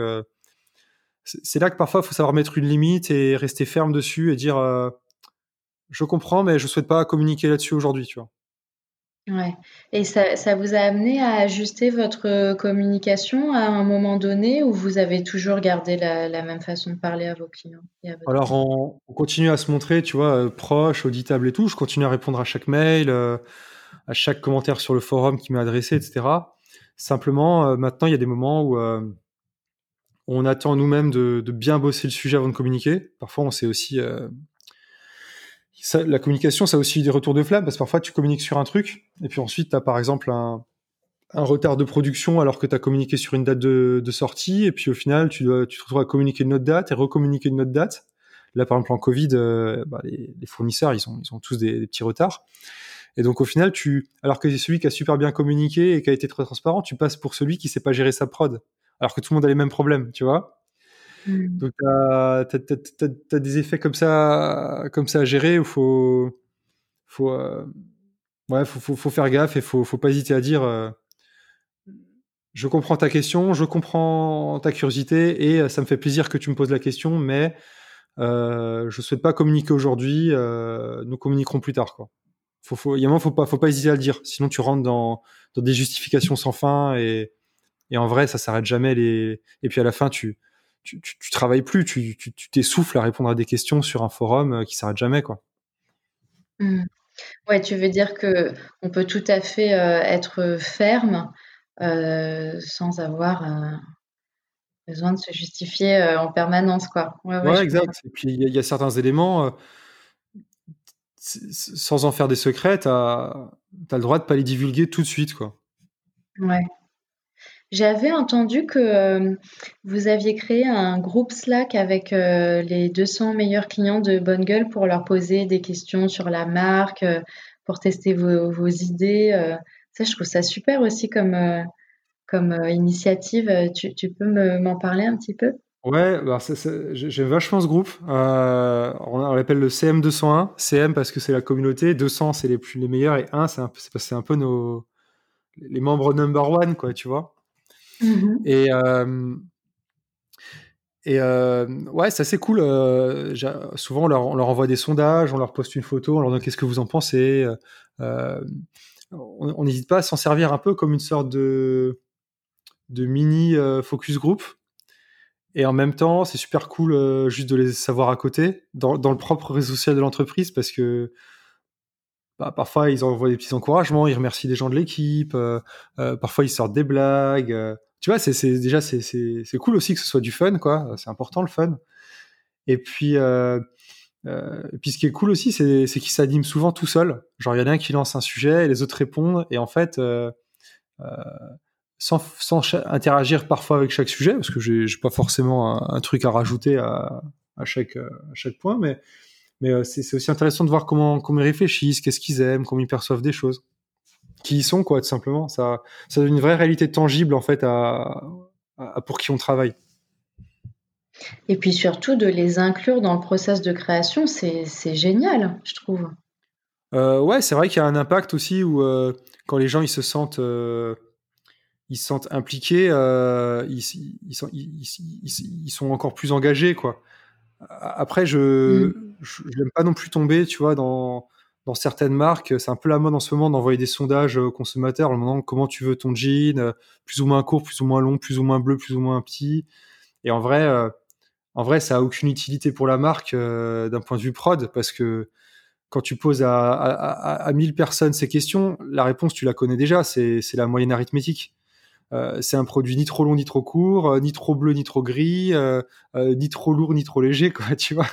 c'est là que parfois il faut savoir mettre une limite et rester ferme dessus et dire, je comprends, mais je souhaite pas communiquer là-dessus aujourd'hui, tu vois. Ouais et ça ça vous a amené à ajuster votre communication à un moment donné ou vous avez toujours gardé la la même façon de parler à vos clients et à votre Alors on on continue à se montrer, tu vois, heu, proche, auditable et tout. Je continue à répondre à chaque mail, heu, à chaque commentaire sur le forum qui m'est adressé et cetera. Simplement, heu, maintenant, il y a des moments où, on attend nous-mêmes de de bien bosser le sujet avant de communiquer. Parfois, on sait aussi, la communication, ça a aussi des retours de flamme parce que parfois tu communiques sur un truc et puis ensuite tu as par exemple un retard de production alors que tu as communiqué sur une date de sortie et puis au final tu te retrouves à communiquer une autre date et recommuniquer une autre date. Là, par exemple, en Covid, heu, bah, les fournisseurs, ils ont ils ont tous des petits retards et donc au final, tu alors que celui qui a super bien communiqué et qui a été très transparent, tu passes pour celui qui sait pas gérer sa prod, alors que tout le monde a les mêmes problèmes, tu vois? Mmh. Donc tu as des effets comme ça comme ça à gérer où faut faut, heu, ouais, faut faut faut faire gaffe et faut faut pas hésiter à dire, heu: «Je comprends ta question, je comprends ta curiosité et heu, ça me fait plaisir que tu me poses la question, mais heu, je souhaite pas communiquer aujourd'hui, nous communiquerons plus tard», quoi. Il y a un moment, faut pas faut pas hésiter à le dire, sinon tu rentres dans dans des justifications sans fin et et en vrai, ça s'arrête jamais les et puis à la fin, tu tu tu tu travailles plus, tu tu tu t'essouffles à répondre à des questions sur un forum, heu, qui s'arrête jamais, quoi. Mmh. Ouais, tu veux dire qu'on peut tout à fait, heu, être ferme, heu, sans avoir, besoin de se justifier, en permanence, quoi. Ouais, ouais, Ouais, je comprends. exact et puis il y a il y a certains éléments, sans en faire des secrets, tu as tu as le droit de pas les divulguer tout de suite, quoi. Ouais. J'avais entendu que, hem, vous aviez créé un groupe Slack avec, heu, les 200 meilleurs clients de Bonne Gueule pour leur poser des questions sur la marque, heu, pour tester vos idées. Ça, je trouve ça super aussi comme, comme, initiative. Tu peux me m'en parler un petit peu? Ouais, bah, j'aime vachement ce groupe, on l'appelle le CM201. CM parce que c'est la communauté, 200 c'est les les meilleurs et 1 c'est un un peu nos les membres number one quoi, tu vois? Mmh mh. Et ouais, c'est assez cool, souvent on leur envoie des sondages, on leur poste une photo, on leur demande: «Qu'est-ce que vous en pensez?» on n'hésite pas à s'en servir un peu comme une sorte de de mini, focus group et en même temps, c'est super cool, juste de les savoir à côté, dans dans le propre réseau social de l'entreprise parce que bah, parfois ils envoient des petits encouragements, ils remercient des gens de l'équipe, parfois ils sortent des blagues, tu vois? C'est déjà c'est cool aussi que ce soit du fun quoi, c'est important le fun et puis, heu, et puis ce qui est cool aussi, c'est qu'ils s'animent souvent tout seuls. Genre il y en a un qui lance un sujet et les autres répondent et en fait, heu heu, sans sans interagir parfois avec chaque sujet, parce que j'ai pas forcément un truc à rajouter à à chaque, heu, à chaque point, mais mais c'est c'est aussi intéressant de voir comment comment ils réfléchissent, qu'est-ce qu'ils aiment, comment ils perçoivent des choses. Qui ils sont quoi, tout simplement. Ça ça donne une vraie réalité tangible en fait à à pour qui on travaille. Et puis surtout de les inclure dans le process de création, c'est génial, je trouve. Heu, ouais, c'est vrai qu'il y a un impact aussi où, heu, quand les gens ils se sentent, heu, ils se sentent impliqués, heu, ils sont ils ils ils ils sont encore plus engagés, quoi. Après je je j'aime pas non plus tomber, tu vois, dans dans certaines marques, c'est un peu la mode en ce moment d'envoyer des sondages aux consommateurs en demandant: «Comment tu veux ton jean?» heu, plus ou moins court, plus ou moins long, plus ou moins bleu, plus ou moins petit et en vrai, heu, en vrai, ça a aucune utilité pour la marque, heu, d'un point de vue prod parce que quand tu poses à à à à 1000 personnes ces questions, la réponse tu la connais déjà, c'est la moyenne arithmétique. Heu, c'est un produit ni trop long ni trop court, heu, ni trop bleu ni trop gris, heu, ni trop lourd ni trop léger, quoi, tu vois?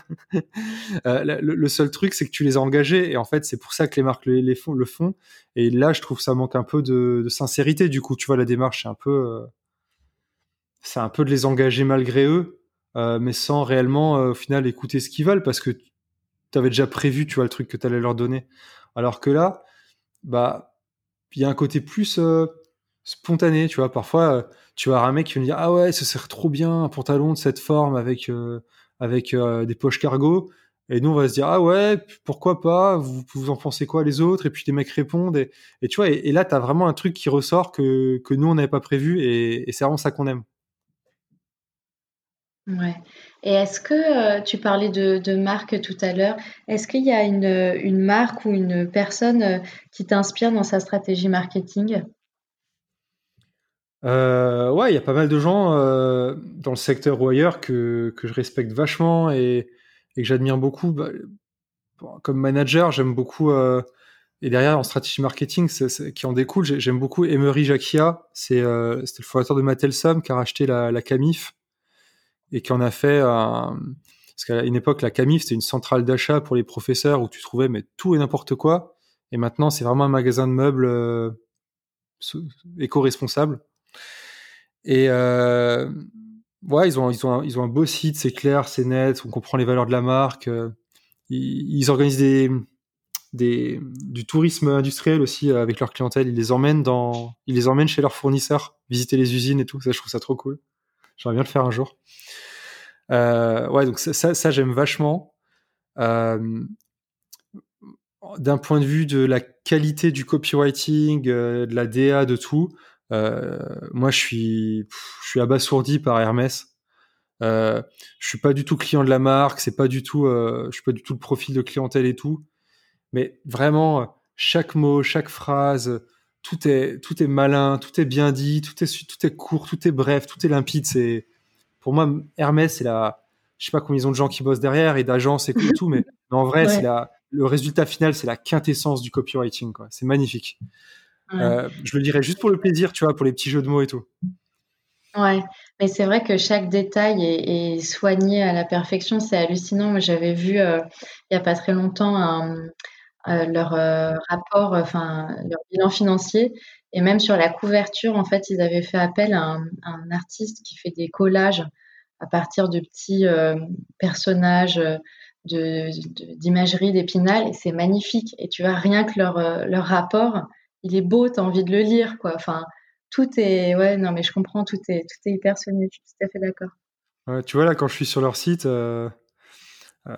Le seul truc, c'est que tu les as engagés et en fait, c'est pour ça que les marques le font et là, je trouve ça manque un peu de de sincérité, du coup, tu vois? La démarche, c'est un peu, c'est un peu de les engager malgré eux, mais sans réellement, au final, écouter ce qu'ils veulent parce que tu avais déjà prévu, tu vois, le truc que tu allais leur donner. Alors que là, bah, il y a un côté plus, spontané, tu vois? Parfois, heu, tu vas avoir un mec qui va me dire: «Ah ouais, ce serait trop bien un pantalon de cette forme avec, avec, heu, des poches cargo» et nous, on va se dire: «Ah ouais, pourquoi pas? Vous vous en pensez quoi les autres?» et puis les mecs répondent et tu vois? Et là, tu as vraiment un truc qui ressort que que nous, on n'avait pas prévu et c'est vraiment ça qu'on aime. Ouais. Et est-ce que, tu parlais de de marque tout à l'heure, est-ce qu'il y a une, marque ou une personne, qui t'inspire dans sa stratégie marketing? Heu, ouais, il y a pas mal de gens, heu, dans le secteur ou ailleurs que que je respecte vachement et et que j'admire beaucoup. Bah, comme manager, j'aime beaucoup, heu et derrière en stratégie marketing, qui en découle, j'ai j'aime beaucoup Emery Jacquia. C'est, c'était le fondateur de Mattelsom qui a racheté la la Camif et qui en a fait un parce qu'à une époque, la Camif, c'était une centrale d'achat pour les professeurs où tu trouvais mais tout et n'importe quoi et maintenant, c'est vraiment un magasin de meubles, heu, éco-responsable et euh, ouais, ils ont, ils, ont un, ils ont un beau site, c'est clair, c'est net, on comprend les valeurs de la marque. Euh, ils, organisent des, des, du tourisme industriel aussi euh, avec leur clientèle. Ils les emmènent dans, ils les emmènent chez leurs fournisseurs, visiter les usines et tout. Ça, je trouve ça trop cool. J'aimerais bien le faire un jour. Ouais, donc ça, ça, j'aime vachement. D'un point de vue de la qualité du copywriting, de la DA, de tout, moi, je suis, je suis abasourdi par Hermès. Euh, je suis pas du tout client de la marque, c'est pas du tout, euh, je suis pas du tout le profil de clientèle et tout. Mais vraiment, chaque mot, chaque phrase, tout est, tout est malin, tout est bien dit, tout est, tout est court, tout est bref, tout est limpide. C'est, pour moi, Hermès, c'est la, je sais pas combien ils ont de gens qui bossent derrière et d'agences et tout, mais, mais en vrai, ouais. c'est la, le résultat final, c'est la quintessence du copywriting, quoi. C'est magnifique. Ouais. Euh, je le dirais juste pour le plaisir, tu vois, pour les petits jeux de mots et tout. Ouais, mais c'est vrai que chaque détail est, est soigné à la perfection. C'est hallucinant. J'avais vu euh, il y a pas très longtemps un, euh, leur rapport, enfin leur bilan financier, et même sur la couverture, en fait, ils avaient fait appel à un, à un artiste qui fait des collages à partir de petits personnages de, d'imagerie d'Épinal, et c'est magnifique. Et tu vois, rien que leur, leur rapport, il est beau, tu as envie de le lire, quoi. Enfin, tout est, ouais, non, mais je comprends, tout est, tout est hyper soigné, je suis tout à fait d'accord. Tu vois, là, quand je suis sur leur site, euh, euh,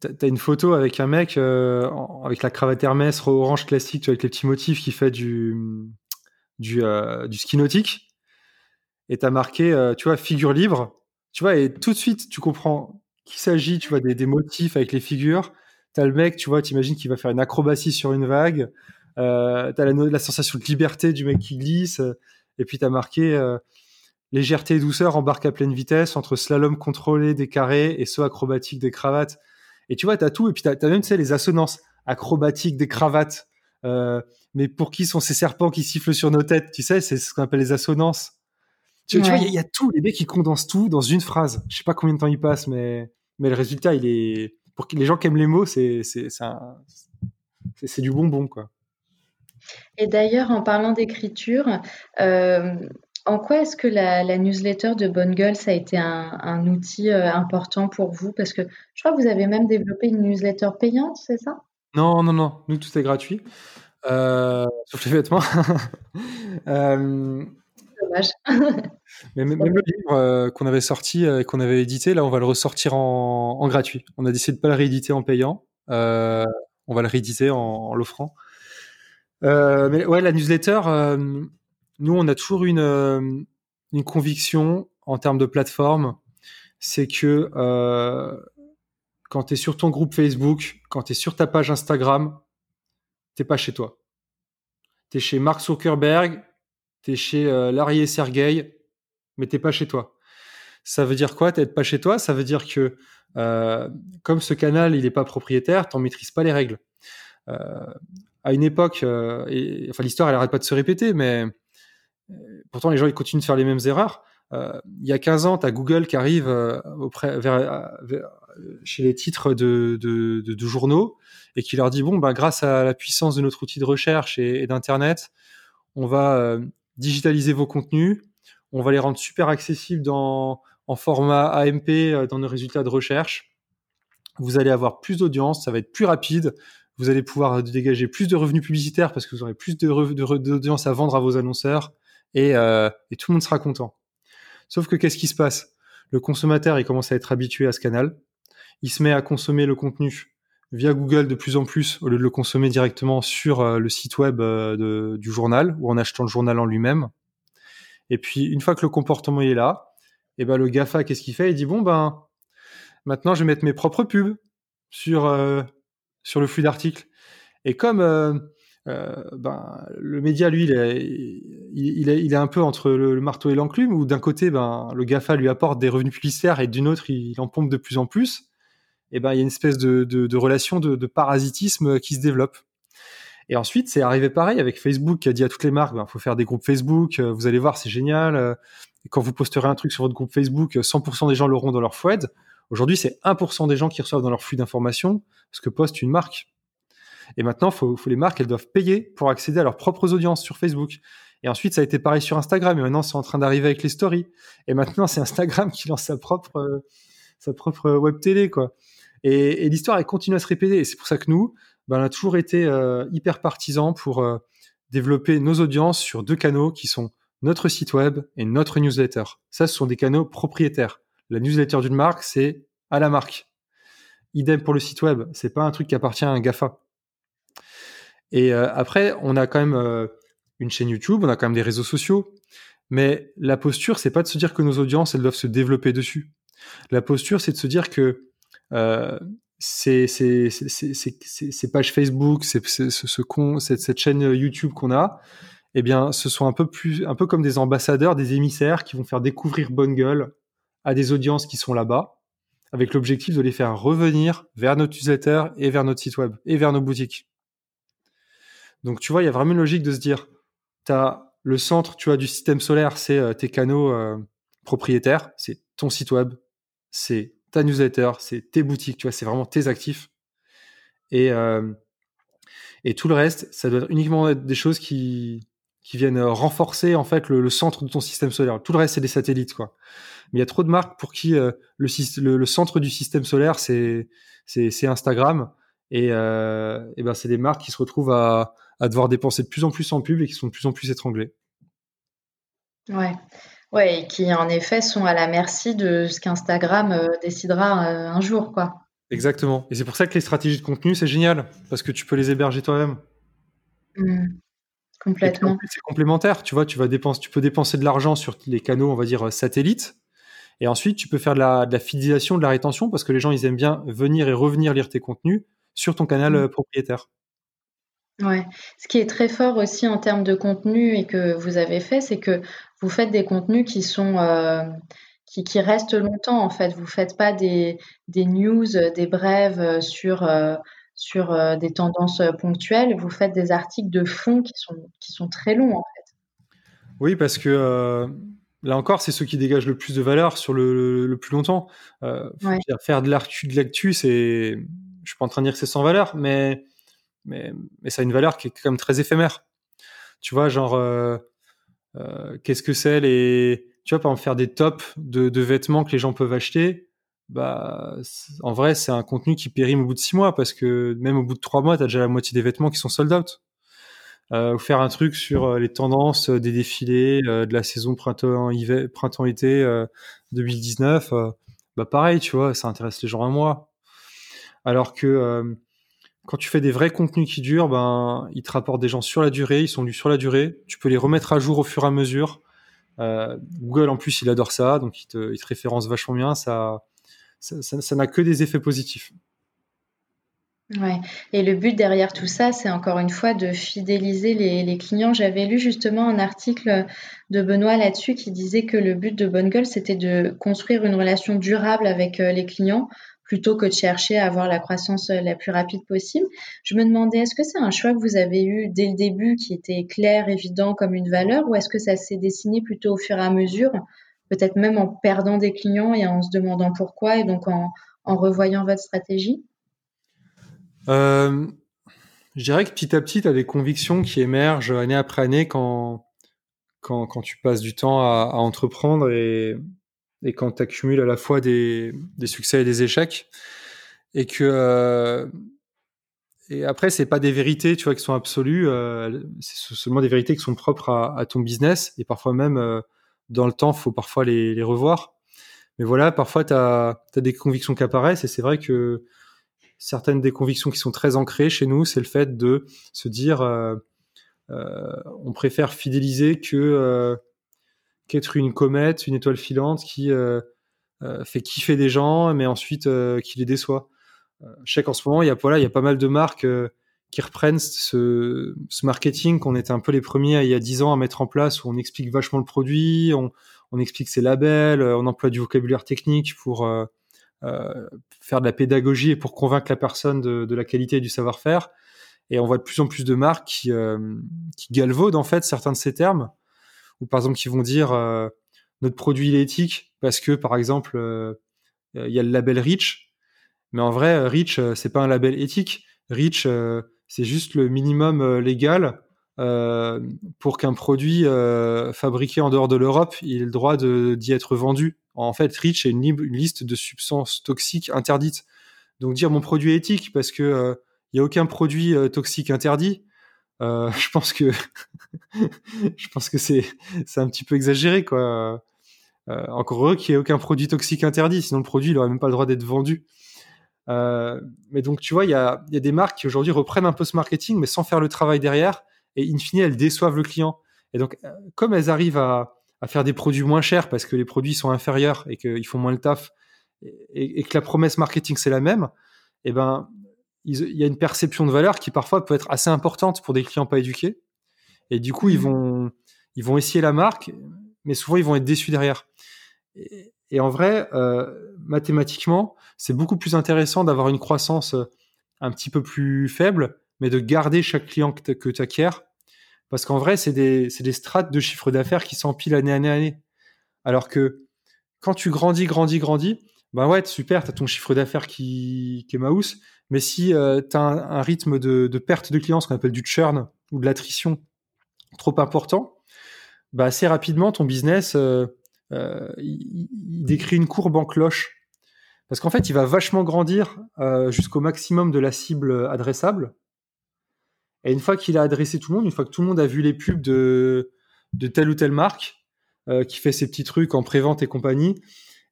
t'as une photo avec un mec euh, avec la cravate Hermès orange classique, tu avec les petits motifs qui fait du, du, euh, du ski nautique. Et t'as marqué, euh, tu vois, figure libre. Tu vois, et tout de suite, tu comprends qu'il s'agit, tu vois, des, des, motifs avec les figures. T'as le mec, tu vois, t'imagines qu'il va faire une acrobatie sur une vague. Euh, t'as la, la, sensation de liberté du mec qui glisse. Et puis t'as marqué euh, légèreté et douceur embarque à pleine vitesse entre slalom contrôlé des carrés et saut acrobatique des cravates. Et tu vois, t'as tout. Et puis t'as as même, tu sais, les assonances acrobatiques des cravates. Euh, mais pour qui sont ces serpents qui sifflent sur nos têtes Tu sais, c'est ce qu'on appelle les assonances. Tu, ouais. tu vois, il y, y, a tout. Les mecs, qui condensent tout dans une phrase. Je sais pas combien de temps ils passent, mais, mais le résultat, il est. Pour les gens qui aiment les mots, c'est du bonbon, quoi. Et d'ailleurs, en parlant d'écriture, euh, en quoi est-ce que la, la, newsletter de Bonne Gueule, ça a été un, un outil euh, important pour vous? Parce que je crois que vous avez même développé une newsletter payante, c'est ça? Non, non, non. Nous, tout est gratuit. Euh, sauf les vêtements. euh, Dommage. mais même, même le livre euh, qu'on avait sorti et qu'on avait édité, là, on va le ressortir en, en gratuit. On a décidé de pas le rééditer en payant. Euh, on va le rééditer en, en l'offrant. Euh, mais ouais, la newsletter, euh, nous, on a toujours une, euh, une conviction en termes de plateforme, c'est que quand tu es sur ton groupe Facebook, quand tu es sur ta page Instagram, t'es pas chez toi. Tu es chez Mark Zuckerberg, tu es chez Larry et Sergey, mais t'es pas chez toi. Ça veut dire quoi, t'être pas chez toi? Ça veut dire que euh, comme ce canal, il n'est pas propriétaire, t'en maîtrises pas les règles. Euh, à une époque, euh, enfin l'histoire elle arrête pas de se répéter, mais euh, pourtant les gens ils continuent de faire les mêmes erreurs. Il y a 15 ans, tu as Google qui arrive auprès, chez les titres de, journaux et qui leur dit bon, bah, grâce à la puissance de notre outil de recherche et, et d'internet, on va digitaliser vos contenus, on va les rendre super accessibles dans, en format AMP dans nos résultats de recherche. Vous allez avoir plus d'audience, ça va être plus rapide, vous allez pouvoir dégager plus de revenus publicitaires parce que vous aurez plus d'audience à vendre à vos annonceurs et, euh, et, tout le monde sera content. Sauf que qu'est-ce qui se passe? Le consommateur, il commence à être habitué à ce canal. Il se met à consommer le contenu via Google de plus en plus au lieu de le consommer directement sur euh, le site web euh, du journal ou en achetant le journal en lui-même. Et puis, une fois que le comportement est là, Et ben le Gafa, qu'est-ce qu'il fait? Il dit bon ben maintenant je vais mettre mes propres pubs sur sur le flux d'articles. Et comme euh, ben, le média, lui, il est, il, il un peu entre le, marteau et l'enclume, où d'un côté, ben, le GAFA lui apporte des revenus publicitaires et d'une autre, il, en pompe de plus en plus. Et ben, il y a une espèce de, relation de, parasitisme qui se développe. Et ensuite, c'est arrivé pareil avec Facebook qui a dit à toutes les marques, ben, faut faire des groupes Facebook, euh, vous allez voir, c'est génial. Euh, quand vous posterez un truc sur votre groupe Facebook, 100% des gens l'auront dans leur feed. Aujourd'hui, c'est 1% des gens qui reçoivent dans leur flux d'informations ce que poste une marque. Et maintenant, les marques, elles doivent payer pour accéder à leurs propres audiences sur Facebook. Et ensuite, ça a été pareil sur Instagram. Et maintenant, c'est en train d'arriver avec les stories. Et maintenant, c'est Instagram qui lance sa propre, euh, propre web télé. Et, l'histoire, elle continue à se répéter. Et c'est pour ça que nous, ben, on a toujours été euh, hyper partisans pour euh, développer nos audiences sur deux canaux qui sont notre site web et notre newsletter. Ça, ce sont des canaux propriétaires. La newsletter d'une marque, c'est à la marque. Idem pour le site web. C'est pas un truc qui appartient à un GAFA. Et euh, après, on a quand même euh, une chaîne YouTube, on a quand même des réseaux sociaux. Mais la posture, c'est pas de se dire que nos audiences, elles doivent se développer dessus. La posture, c'est de se dire que euh, ces, pages Facebook, cette chaîne YouTube qu'on a, eh bien, ce sont un peu plus, un peu comme des ambassadeurs, des émissaires qui vont faire découvrir Bonne Gueule à des audiences qui sont là-bas, avec l'objectif de les faire revenir vers notre utilisateur et vers notre site web et vers nos boutiques. Donc, tu vois, il y a vraiment une logique de se dire, tu as le centre, tu vois, du système solaire, c'est euh, tes canaux euh, propriétaires, c'est ton site web, c'est ta newsletter, c'est tes boutiques, tu vois, c'est vraiment tes actifs. Et, euh, et tout le reste, ça doit uniquement être des choses qui, qui viennent renforcer en fait le, centre de ton système solaire. Tout le reste, c'est des satellites, quoi. Mais il y a trop de marques pour qui le, le, centre du système solaire, c'est Instagram. Et, et ben, c'est des marques qui se retrouvent à, à devoir dépenser de plus en plus en pub et qui sont de plus en plus étranglés. Ouais. Ouais, et qui en effet sont à la merci de ce qu'Instagram euh, décidera euh, un jour, quoi. Exactement. Et c'est pour ça que les stratégies de contenu, c'est génial, parce que tu peux les héberger toi-même. Mmh. Complètement. C'est complémentaire, tu vois, tu vas dépenser, tu peux dépenser de l'argent sur les canaux, on va dire, satellites, et ensuite tu peux faire de la, de la, fidélisation, de la rétention, parce que les gens, ils aiment bien venir et revenir lire tes contenus sur ton canal mmh. euh, propriétaire. Ouais. Ce qui est très fort aussi en termes de contenu et que vous avez fait, c'est que vous faites des contenus qui sont euh, qui, qui, restent longtemps en fait. Vous faites pas des, des news, des brèves euh, sur euh, sur des tendances ponctuelles. Vous faites des articles de fond qui sont qui sont très longs en fait. Oui, parce que là encore, c'est ceux qui dégagent le plus de valeur sur le, le, plus longtemps. Faire de l'actu, de l'actu, c'est, je suis pas en train de dire que c'est sans valeur, mais mais, mais ça a une valeur qui est quand même très éphémère. Tu vois, genre, euh, euh, qu'est-ce que c'est les. Tu vois, par exemple, faire des tops de, de vêtements que les gens peuvent acheter, bah, en vrai, c'est un contenu qui périme au bout de six mois parce que même au bout de trois mois, tu as déjà la moitié des vêtements qui sont sold out. Euh, ou faire un truc sur euh, les tendances des défilés euh, de la saison printemps-été printemps, 2019, bah pareil, tu vois, ça intéresse les gens à moi. Alors que quand tu fais des vrais contenus qui durent, ben, ils te rapportent des gens sur la durée, ils sont lus sur la durée. Tu peux les remettre à jour au fur et à mesure. Euh, Google, en plus, il adore ça, donc il te, il te référence vachement bien. Ça, ça n'a que des effets positifs. Ouais. Et le but derrière tout ça, c'est encore une fois de fidéliser les, clients. J'avais lu justement un article de Benoît là-dessus qui disait que le but de Bonne Gueule, c'était de construire une relation durable avec euh, les clients plutôt que de chercher à avoir la croissance euh, la plus rapide possible. Je me demandais, est-ce que c'est un choix que vous avez eu dès le début qui était clair, évident comme une valeur, ou est-ce que ça s'est dessiné plutôt au fur et à mesure, peut-être même en perdant des clients et en se demandant pourquoi, et donc en, revoyant votre stratégie? Euh, Je dirais que petit à petit, tu as des convictions qui émergent année après année quand, quand, quand tu passes du temps à, entreprendre et, et quand tu accumules à la fois des, des, succès et des échecs. Et que euh, et après c'est pas des vérités tu vois qui sont absolues euh, c'est seulement des vérités qui sont propres à, ton business. Et parfois même dans le temps faut parfois les, revoir. Mais voilà parfois tu as, des convictions qui apparaissent et c'est vrai que certaines des convictions qui sont très ancrées chez nous c'est le fait de se dire euh, euh, on préfère fidéliser que qu'être une comète, une étoile filante qui fait kiffer des gens, mais ensuite qui les déçoit. je sais qu'en ce moment, il y a pas mal de marques qui reprennent ce, marketing qu'on était un peu les premiers il y a dix ans à mettre en place, où on explique vachement le produit, on, on explique ses labels, on emploie du vocabulaire technique pour euh, faire de la pédagogie et pour convaincre la personne de, la qualité et du savoir-faire. Et on voit de plus en plus de marques qui, euh, galvaudent en fait certains de ces termes, ou par exemple qui vont dire euh, notre produit est éthique parce que par exemple il y a le label Rich, mais en vrai Rich c'est pas un label éthique. Rich c'est juste le minimum légal euh, pour qu'un produit euh, fabriqué en dehors de l'Europe ait le droit d'y être vendu. En fait, REACH est une, liste de substances toxiques interdites. Donc dire mon produit est éthique parce que il euh, y a aucun produit toxique interdit, je pense que je pense c'est un petit peu exagéré quoi. encore heureux qu'il n'y ait aucun produit toxique interdit, sinon le produit il aurait même pas le droit d'être vendu. mais donc tu vois, il y a, y a des marques qui aujourd'hui reprennent un peu ce marketing, mais sans faire le travail derrière et in fine, elles déçoivent le client. Et donc, euh, comme elles arrivent à, faire des produits moins chers parce que les produits sont inférieurs et qu'ils font moins le taf et, que la promesse marketing c'est la même, eh ben, il y a une perception de valeur qui parfois peut être assez importante pour des clients pas éduqués. Et du coup, ils mmh. vont, ils vont essayer la marque, mais souvent ils vont être déçus derrière. Et, en vrai, euh, mathématiquement, c'est beaucoup plus intéressant d'avoir une croissance euh, un petit peu plus faible mais de garder chaque client que tu acquiers. Parce qu'en vrai, c'est des, strates de chiffre d'affaires qui s'empilent année, année, année. Alors que quand tu grandis, grandis, grandis, ben ouais, super, tu as ton chiffre d'affaires qui, qui est mouse, mais si euh, tu as un, rythme de, perte de clients, ce qu'on appelle du churn ou de l'attrition trop important, bah assez rapidement, ton business, euh, euh, décrit une courbe en cloche. Parce qu'en fait, il va vachement grandir jusqu'au maximum de la cible adressable. Et une fois qu'il a adressé tout le monde, une fois que tout le monde a vu les pubs de, de telle ou telle marque euh, qui fait ses petits trucs en prévente et compagnie,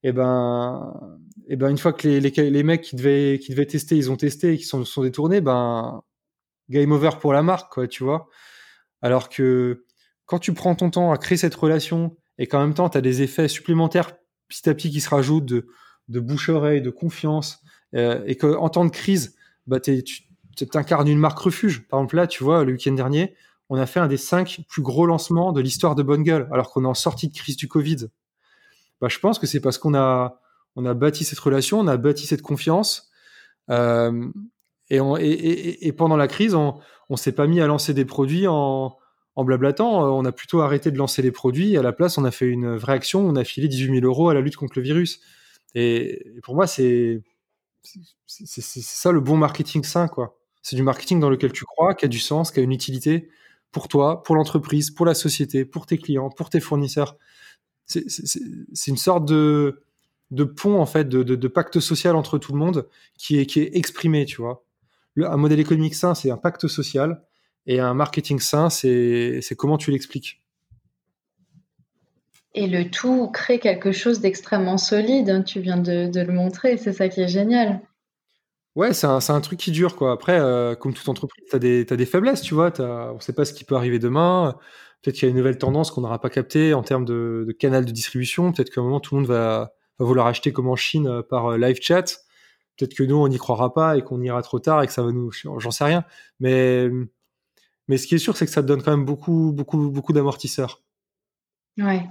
et eh ben, et eh ben une fois que les, les, les, mecs qui devaient, qui devaient tester, ils ont testé et qui sont, sont détournés, ben game over pour la marque, quoi, tu vois. Alors que quand tu prends ton temps à créer cette relation et qu'en même temps tu as des effets supplémentaires petit à petit qui se rajoutent de, de bouche-oreille, de confiance, euh, et qu'en temps de crise, bah, tu, t'incarnes une marque refuge. Par exemple, là, tu vois, le week-end dernier, on a fait un des cinq plus gros lancements de l'histoire de Bonne Gueule, alors qu'on est en sortie de crise du Covid. Bah, je pense que c'est parce qu'on a, bâti cette relation, on a bâti cette confiance. Euh, et, pendant la crise, on, on s'est pas mis à lancer des produits en, blablatant. On a plutôt arrêté de lancer les produits. à la place, on a fait une vraie action. On a filé 18 000 euros à la lutte contre le virus. Et, pour moi, c'est c'est ça le bon marketing sain, quoi. C'est du marketing dans lequel tu crois, qui a du sens, qui a une utilité pour toi, pour l'entreprise, pour la société, pour tes clients, pour tes fournisseurs. C'est une sorte de, pont, en fait, de, pacte social entre tout le monde qui est, qui est exprimé, tu vois. un modèle économique sain, c'est un pacte social. Et un marketing sain, c'est comment tu l'expliques. Et le tout crée quelque chose d'extrêmement solide. Hein, tu viens de le montrer. C'est ça qui est génial. Ouais, c'est un, un, truc qui dure, quoi. Après, euh, comme toute entreprise, tu as des, faiblesses, tu vois. On sait pas ce qui peut arriver demain. Peut-être qu'il y a une nouvelle tendance qu'on n'aura pas captée en termes de, canal de distribution. Peut-être qu'à un moment, tout le monde va, va vouloir acheter comme en Chine euh, par euh, live chat. Peut-être que nous, on n'y croira pas et qu'on ira trop tard et que ça va nous... J'en sais rien. Mais, mais ce qui est sûr, c'est que ça te donne quand même beaucoup, beaucoup, beaucoup d'amortisseurs. Ouais.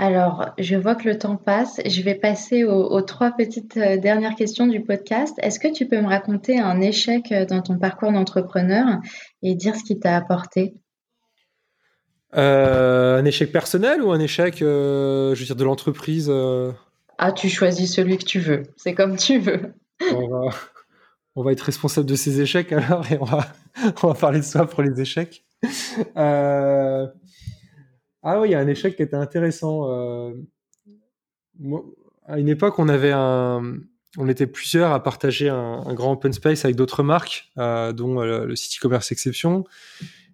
Alors, je vois que le temps passe. Je vais passer aux, trois petites euh, dernières questions du podcast. Est-ce que tu peux me raconter un échec euh, dans ton parcours d'entrepreneur et dire ce qui t'a apporté? Euh, Un échec personnel ou un échec, je veux dire, de l'entreprise Ah, tu choisis celui que tu veux. C'est comme tu veux. on, va, être responsable de ces échecs alors et on va, on va parler de soi pour les échecs. Euh, ah oui, il y a un échec qui était intéressant. Euh, à une époque, on était plusieurs à partager un, grand open space avec d'autres marques, euh, dont euh, le City Commerce Exception.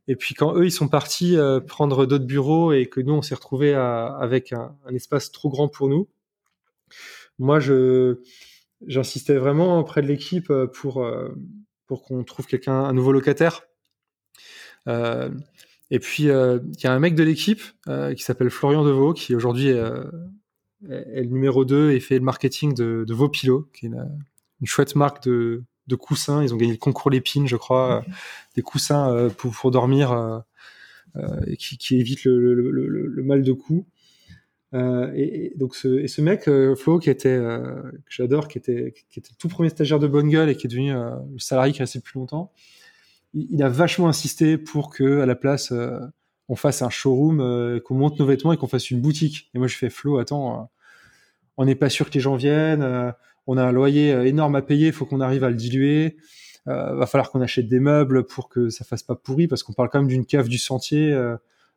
Et puis quand eux, ils sont partis prendre d'autres bureaux et que nous, on s'est retrouvés avec un, espace trop grand pour nous, moi, j'insistais vraiment auprès de l'équipe pour pour qu'on trouve quelqu'un, un nouveau locataire. Et puis, il y a un mec de l'équipe qui s'appelle Florian Deveau, qui aujourd'hui est, le numéro 2 et fait le marketing de, de Vopilo, qui est une, une chouette marque de, de coussins. Ils ont gagné le concours Lépine, je crois, mhm. des coussins pour, pour, dormir et qui, qui évitent le, le, le, le, mal de cou. Euh, et, donc ce, et ce mec, euh, Flo, qui était, euh, que j'adore, qui était, qui était le tout premier stagiaire de Bonne Gueule et qui est devenu le salarié qui restait le plus longtemps, il, a vachement insisté pour que à la place on fasse un showroom, qu'on monte nos vêtements et qu'on fasse une boutique. Et moi je fais Flo, attends, on n'est pas sûr que les gens viennent, on a un loyer énorme à payer, il faut qu'on arrive à le diluer. Euh, va falloir qu'on achète des meubles pour que ça fasse pas pourri parce qu'on parle quand même d'une cave du sentier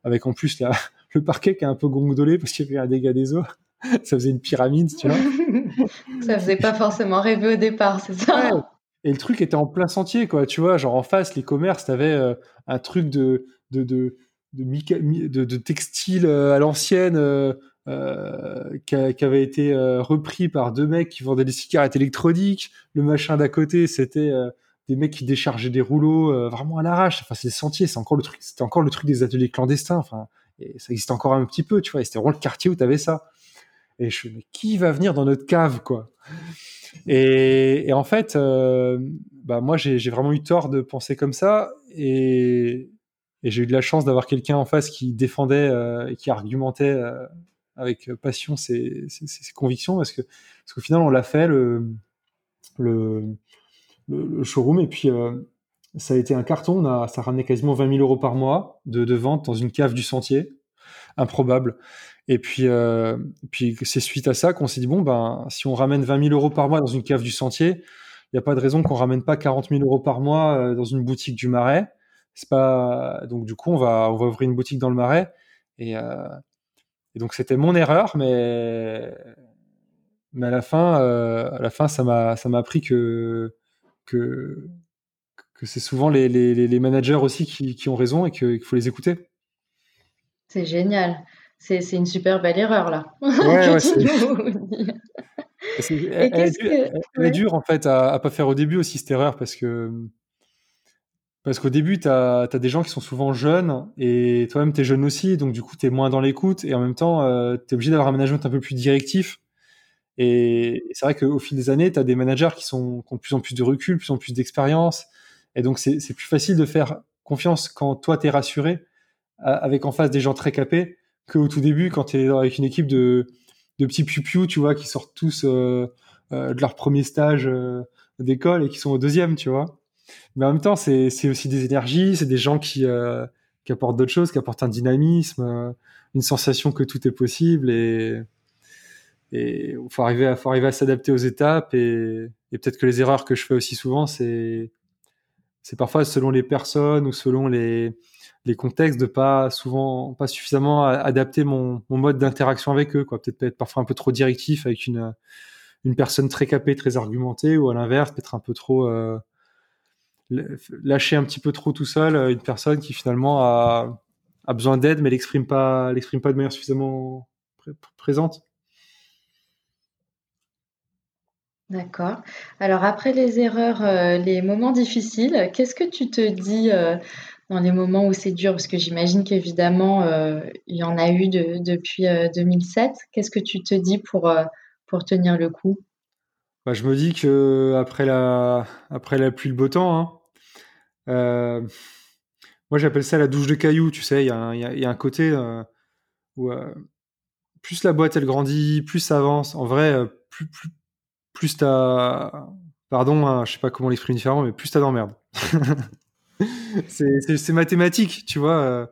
avec en plus la, le parquet qui est un peu gondolé parce qu'il y avait un dégât des eaux. ça faisait une pyramide, tu vois. ça faisait pas forcément rêver au départ, c'est ça? Et le truc était en plein sentier, quoi. Tu vois, genre en face, les commerces, t'avais euh, un truc de de de textile euh, à l'ancienne euh, qui, avait été repris par deux mecs qui vendaient des cigarettes électroniques. Le machin d'à côté, c'était des mecs qui déchargeaient des rouleaux vraiment à l'arrache. Enfin, c'est des sentiers, c'est encore le truc, c'était encore le truc des ateliers clandestins. Enfin, ça existe encore un petit peu, tu vois. Et c'était vraiment le quartier où tu avais ça. Et je me mais qui va venir dans notre cave, quoi? Et, en fait, euh, bah moi, j'ai vraiment eu tort de penser comme ça. Et, j'ai eu de la chance d'avoir quelqu'un en face qui défendait euh, et qui argumentait euh, avec passion ses, convictions. Parce que parce qu'au final, on l'a fait, le, showroom. Et puis, ça a été un carton. On a, ça ramenait quasiment 20 000 euros par mois de, de vente dans une cave du sentier. Improbable. Et puis, euh, puis c'est suite à ça qu'on s'est dit bon ben si on ramène 20 000 euros par mois dans une cave du sentier, il n'y a pas de raison qu'on ramène pas 40 000 euros par mois euh, dans une boutique du Marais. C'est pas donc du coup on va on va ouvrir une boutique dans le Marais et, euh, donc c'était mon erreur mais mais à la fin à la fin ça m'a ça m'a appris que que que c'est souvent les, les, les, managers aussi qui, qui ont raison et qu'il faut les écouter. C'est génial. C'est une super belle erreur là. Ouais, ouais, elle, est dure, en fait à, à pas faire au début aussi cette erreur parce que parce qu'au début, tu as, as, des gens qui sont souvent jeunes et toi-même, tu es jeune aussi, donc du coup, tu es moins dans l'écoute et en même temps, euh, tu es obligé d'avoir un management un peu plus directif. Et c'est vrai qu'au fil des années, tu as des managers qui, sont, qui ont de plus en plus de recul, de plus en plus d'expérience. Et donc, c'est plus facile de faire confiance quand toi, tu es rassuré, avec en face des gens très capés, qu'au tout début, quand tu es avec une équipe de, de petits piou tu vois, qui sortent tous euh, euh, de leur premier stage euh, d'école et qui sont au deuxième, tu vois. Mais en même temps, c'est aussi des énergies, c'est des gens qui, qui apportent d'autres choses, qui apportent un dynamisme, une sensation que tout est possible et et faut arriver à faut arriver à s'adapter aux étapes et, et peut-être que les erreurs que je fais aussi souvent c'est c'est parfois selon les personnes ou selon les, les contextes de pas souvent pas suffisamment adapter mon, mode d'interaction avec eux quoi peut-être être parfois un peu trop directif avec une une personne très capée très argumentée ou à l'inverse peut-être un peu trop euh, lâcher un petit peu trop tout seul euh, une personne qui finalement a, a besoin d'aide mais l'exprime pas l'exprime pas de manière suffisamment présente D'accord. Alors après les erreurs, euh, les moments difficiles, qu'est-ce que tu te dis, dans les moments où c'est dur? Parce que j'imagine qu'évidemment, euh, il y en a eu de depuis, 2007. Qu'est-ce que tu te dis pour, pour tenir le coup? Bah, je me dis qu'après la après la pluie, le beau temps, hein, moi j'appelle ça la douche de cailloux, tu sais? Il y y a un côté, où, plus la boîte elle grandit, plus ça avance. En vrai, plus plus plus t'as, pardon, hein, je sais pas comment l'exprimer différemment, mais plus t'as d'emmerde. c'est mathématique, tu vois. Euh,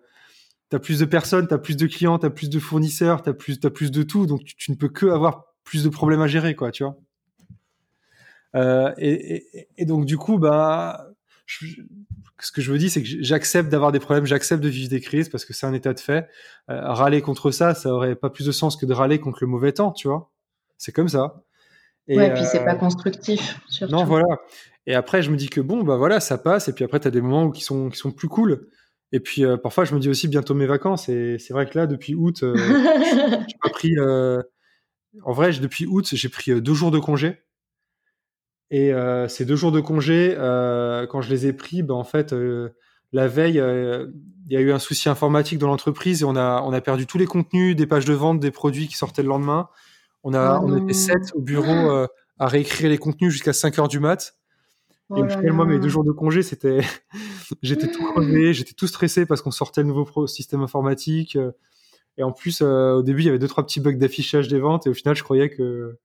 t'as plus de personnes, t'as plus de clients, t'as plus de fournisseurs, t'as plus, as plus de tout, donc tu, ne peux que avoir plus de problèmes à gérer, quoi, tu vois. Euh, et, et, donc du coup, bah, ce que je veux dire, c'est que j'accepte d'avoir des problèmes, j'accepte de vivre des crises parce que c'est un état de fait. Euh, râler contre ça, ça aurait pas plus de sens que de râler contre le mauvais temps, tu vois. C'est comme ça. Et ouais, puis c'est pas constructif. Surtout. Non, voilà. Et après, je me dis que bon, bah voilà, ça passe. Et puis après, tu as des moments où qui sont, qui sont plus cool. Et puis euh, parfois, je me dis aussi bientôt mes vacances. Et c'est vrai que là, depuis août, euh, j'ai pas pris. En vrai, depuis août, j'ai pris deux jours de congé. Et ces deux jours de congé, quand je les ai pris, bah, en fait, la veille, il y a eu un souci informatique dans l'entreprise et on a, on a perdu tous les contenus des pages de vente des produits qui sortaient le lendemain. On a, oh on était sept au bureau à réécrire les contenus jusqu'à 5 heures du mat. Oh et au final, moi, mes deux jours de congé, c'était, j'étais tout crevé, j'étais tout stressé parce qu'on sortait le nouveau système informatique. Et en plus, au début, il y avait deux, trois petits bugs d'affichage des ventes. Et au final, je croyais que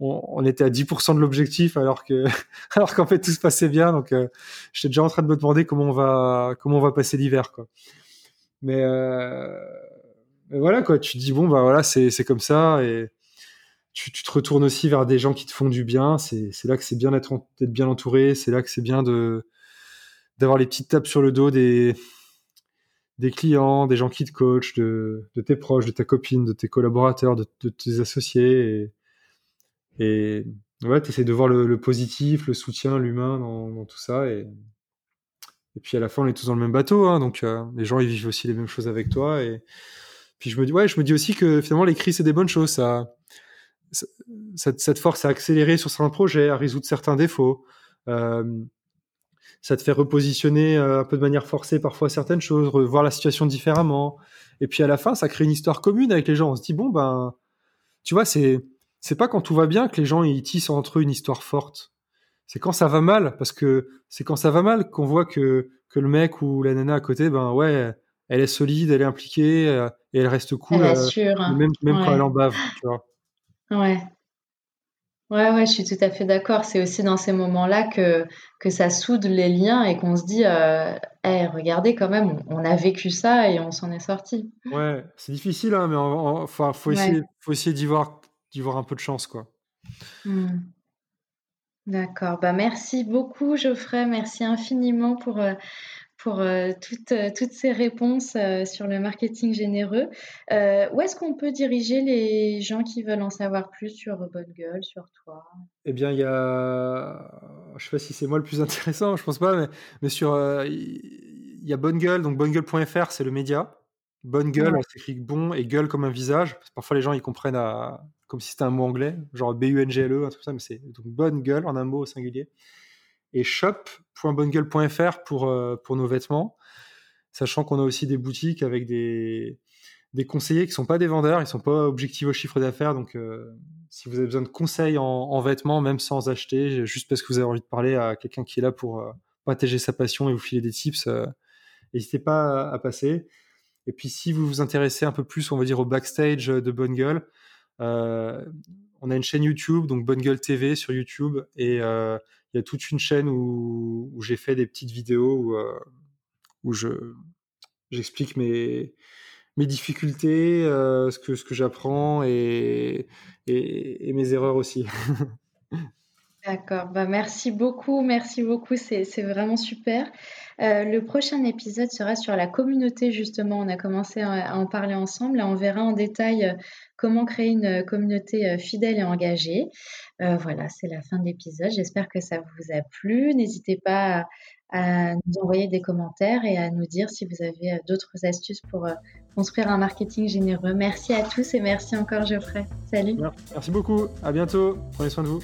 on, était à 10% de l'objectif alors que alors qu'en fait tout se passait bien donc euh, j'étais déjà en train de me demander comment on va comment on va passer l'hiver quoi mais, euh, mais, voilà quoi tu dis bon bah voilà c'est c'est comme ça et tu, te retournes aussi vers des gens qui te font du bien c'est là que c'est bien d'être bien entouré c'est là que c'est bien d'avoir les petites tapes sur le dos des des clients, des gens qui te coachent, de, de tes proches, de ta copine, de tes collaborateurs, de, de tes associés. Et, et ouais, tu essaies de voir le, positif, le soutien, l'humain dans, tout ça. Et, et puis à la fin, on est tous dans le même bateau. Hein, donc euh, les gens, ils vivent aussi les mêmes choses avec toi. Et puis je me dis, ouais, je me dis aussi que finalement, les crises, c'est des bonnes choses. Ça, ça, te force à accélérer sur certains projets, à résoudre certains défauts. Euh, ça te fait repositionner euh, un peu de manière forcée parfois certaines choses, revoir la situation différemment. Et puis à la fin, ça crée une histoire commune avec les gens. On se dit, bon, ben, tu vois, c'est c'est pas quand tout va bien que les gens ils tissent entre eux une histoire forte. C'est quand ça va mal, parce que c'est quand ça va mal qu'on voit que, que le mec ou la nana à côté, ben ouais, elle est solide, elle est impliquée, euh, et elle reste cool, elle euh, même, même quand elle en bave, tu vois. Ouais. Ouais, ouais, je suis tout à fait d'accord. C'est aussi dans ces moments-là que, que ça soude les liens et qu'on se dit, euh, regardez quand même, on, a vécu ça et on s'en est sorti. Ouais, c'est difficile, hein, mais enfin, faut essayer, faut essayer d'y voir d'y voir un peu de chance, quoi. Mmh. D'accord. Bah, merci beaucoup, Geoffrey. Merci infiniment pour, euh, pour euh, toutes, euh, toutes ces réponses sur le marketing généreux. où est-ce qu'on peut diriger les gens qui veulent en savoir plus sur Bonne Gueule, sur toi? Eh bien, il y a. Je sais pas si c'est moi le plus intéressant, je pense pas, mais, mais sur. Il y a Bonne Gueule, donc bonnegueule.fr, c'est le média. Bonne gueule, ouais. s'écrit bon et gueule comme un visage. parfois les gens ils comprennent à, comme si c'était un mot anglais, genre B-U-N-G-L-E, un truc comme ça, mais c'est donc bonne gueule en un mot au singulier. Et shop.bonnegueule.fr pour, euh, pour nos vêtements, sachant qu'on a aussi des boutiques avec des, des conseillers qui sont pas des vendeurs, ils sont pas objectifs au chiffre d'affaires, donc euh, si vous avez besoin de conseils en, vêtements, même sans acheter, juste parce que vous avez envie de parler à quelqu'un qui est là pour euh, partager sa passion et vous filer des tips, n'hésitez pas à, à, passer. Et puis si vous vous intéressez un peu plus, on va dire, au backstage de Bonne Gueule, euh, on a une chaîne YouTube, donc Bonne Gueule TV sur YouTube, et euh, il y a toute une chaîne où, j'ai fait des petites vidéos où, euh, je j'explique mes mes difficultés, ce que ce que j'apprends et, et, mes erreurs aussi. D'accord, bah merci beaucoup, merci beaucoup, c'est vraiment super. le prochain épisode sera sur la communauté, justement. On a commencé à, en parler ensemble. on verra en détail comment créer une euh, communauté euh, fidèle et engagée. Euh, voilà, c'est la fin de l'épisode. J'espère que ça vous a plu. N'hésitez pas à, nous envoyer des commentaires et à nous dire si vous avez d'autres astuces pour construire un marketing généreux. Merci à tous et merci encore Geoffrey. Salut. Merci beaucoup. À bientôt. Prenez soin de vous.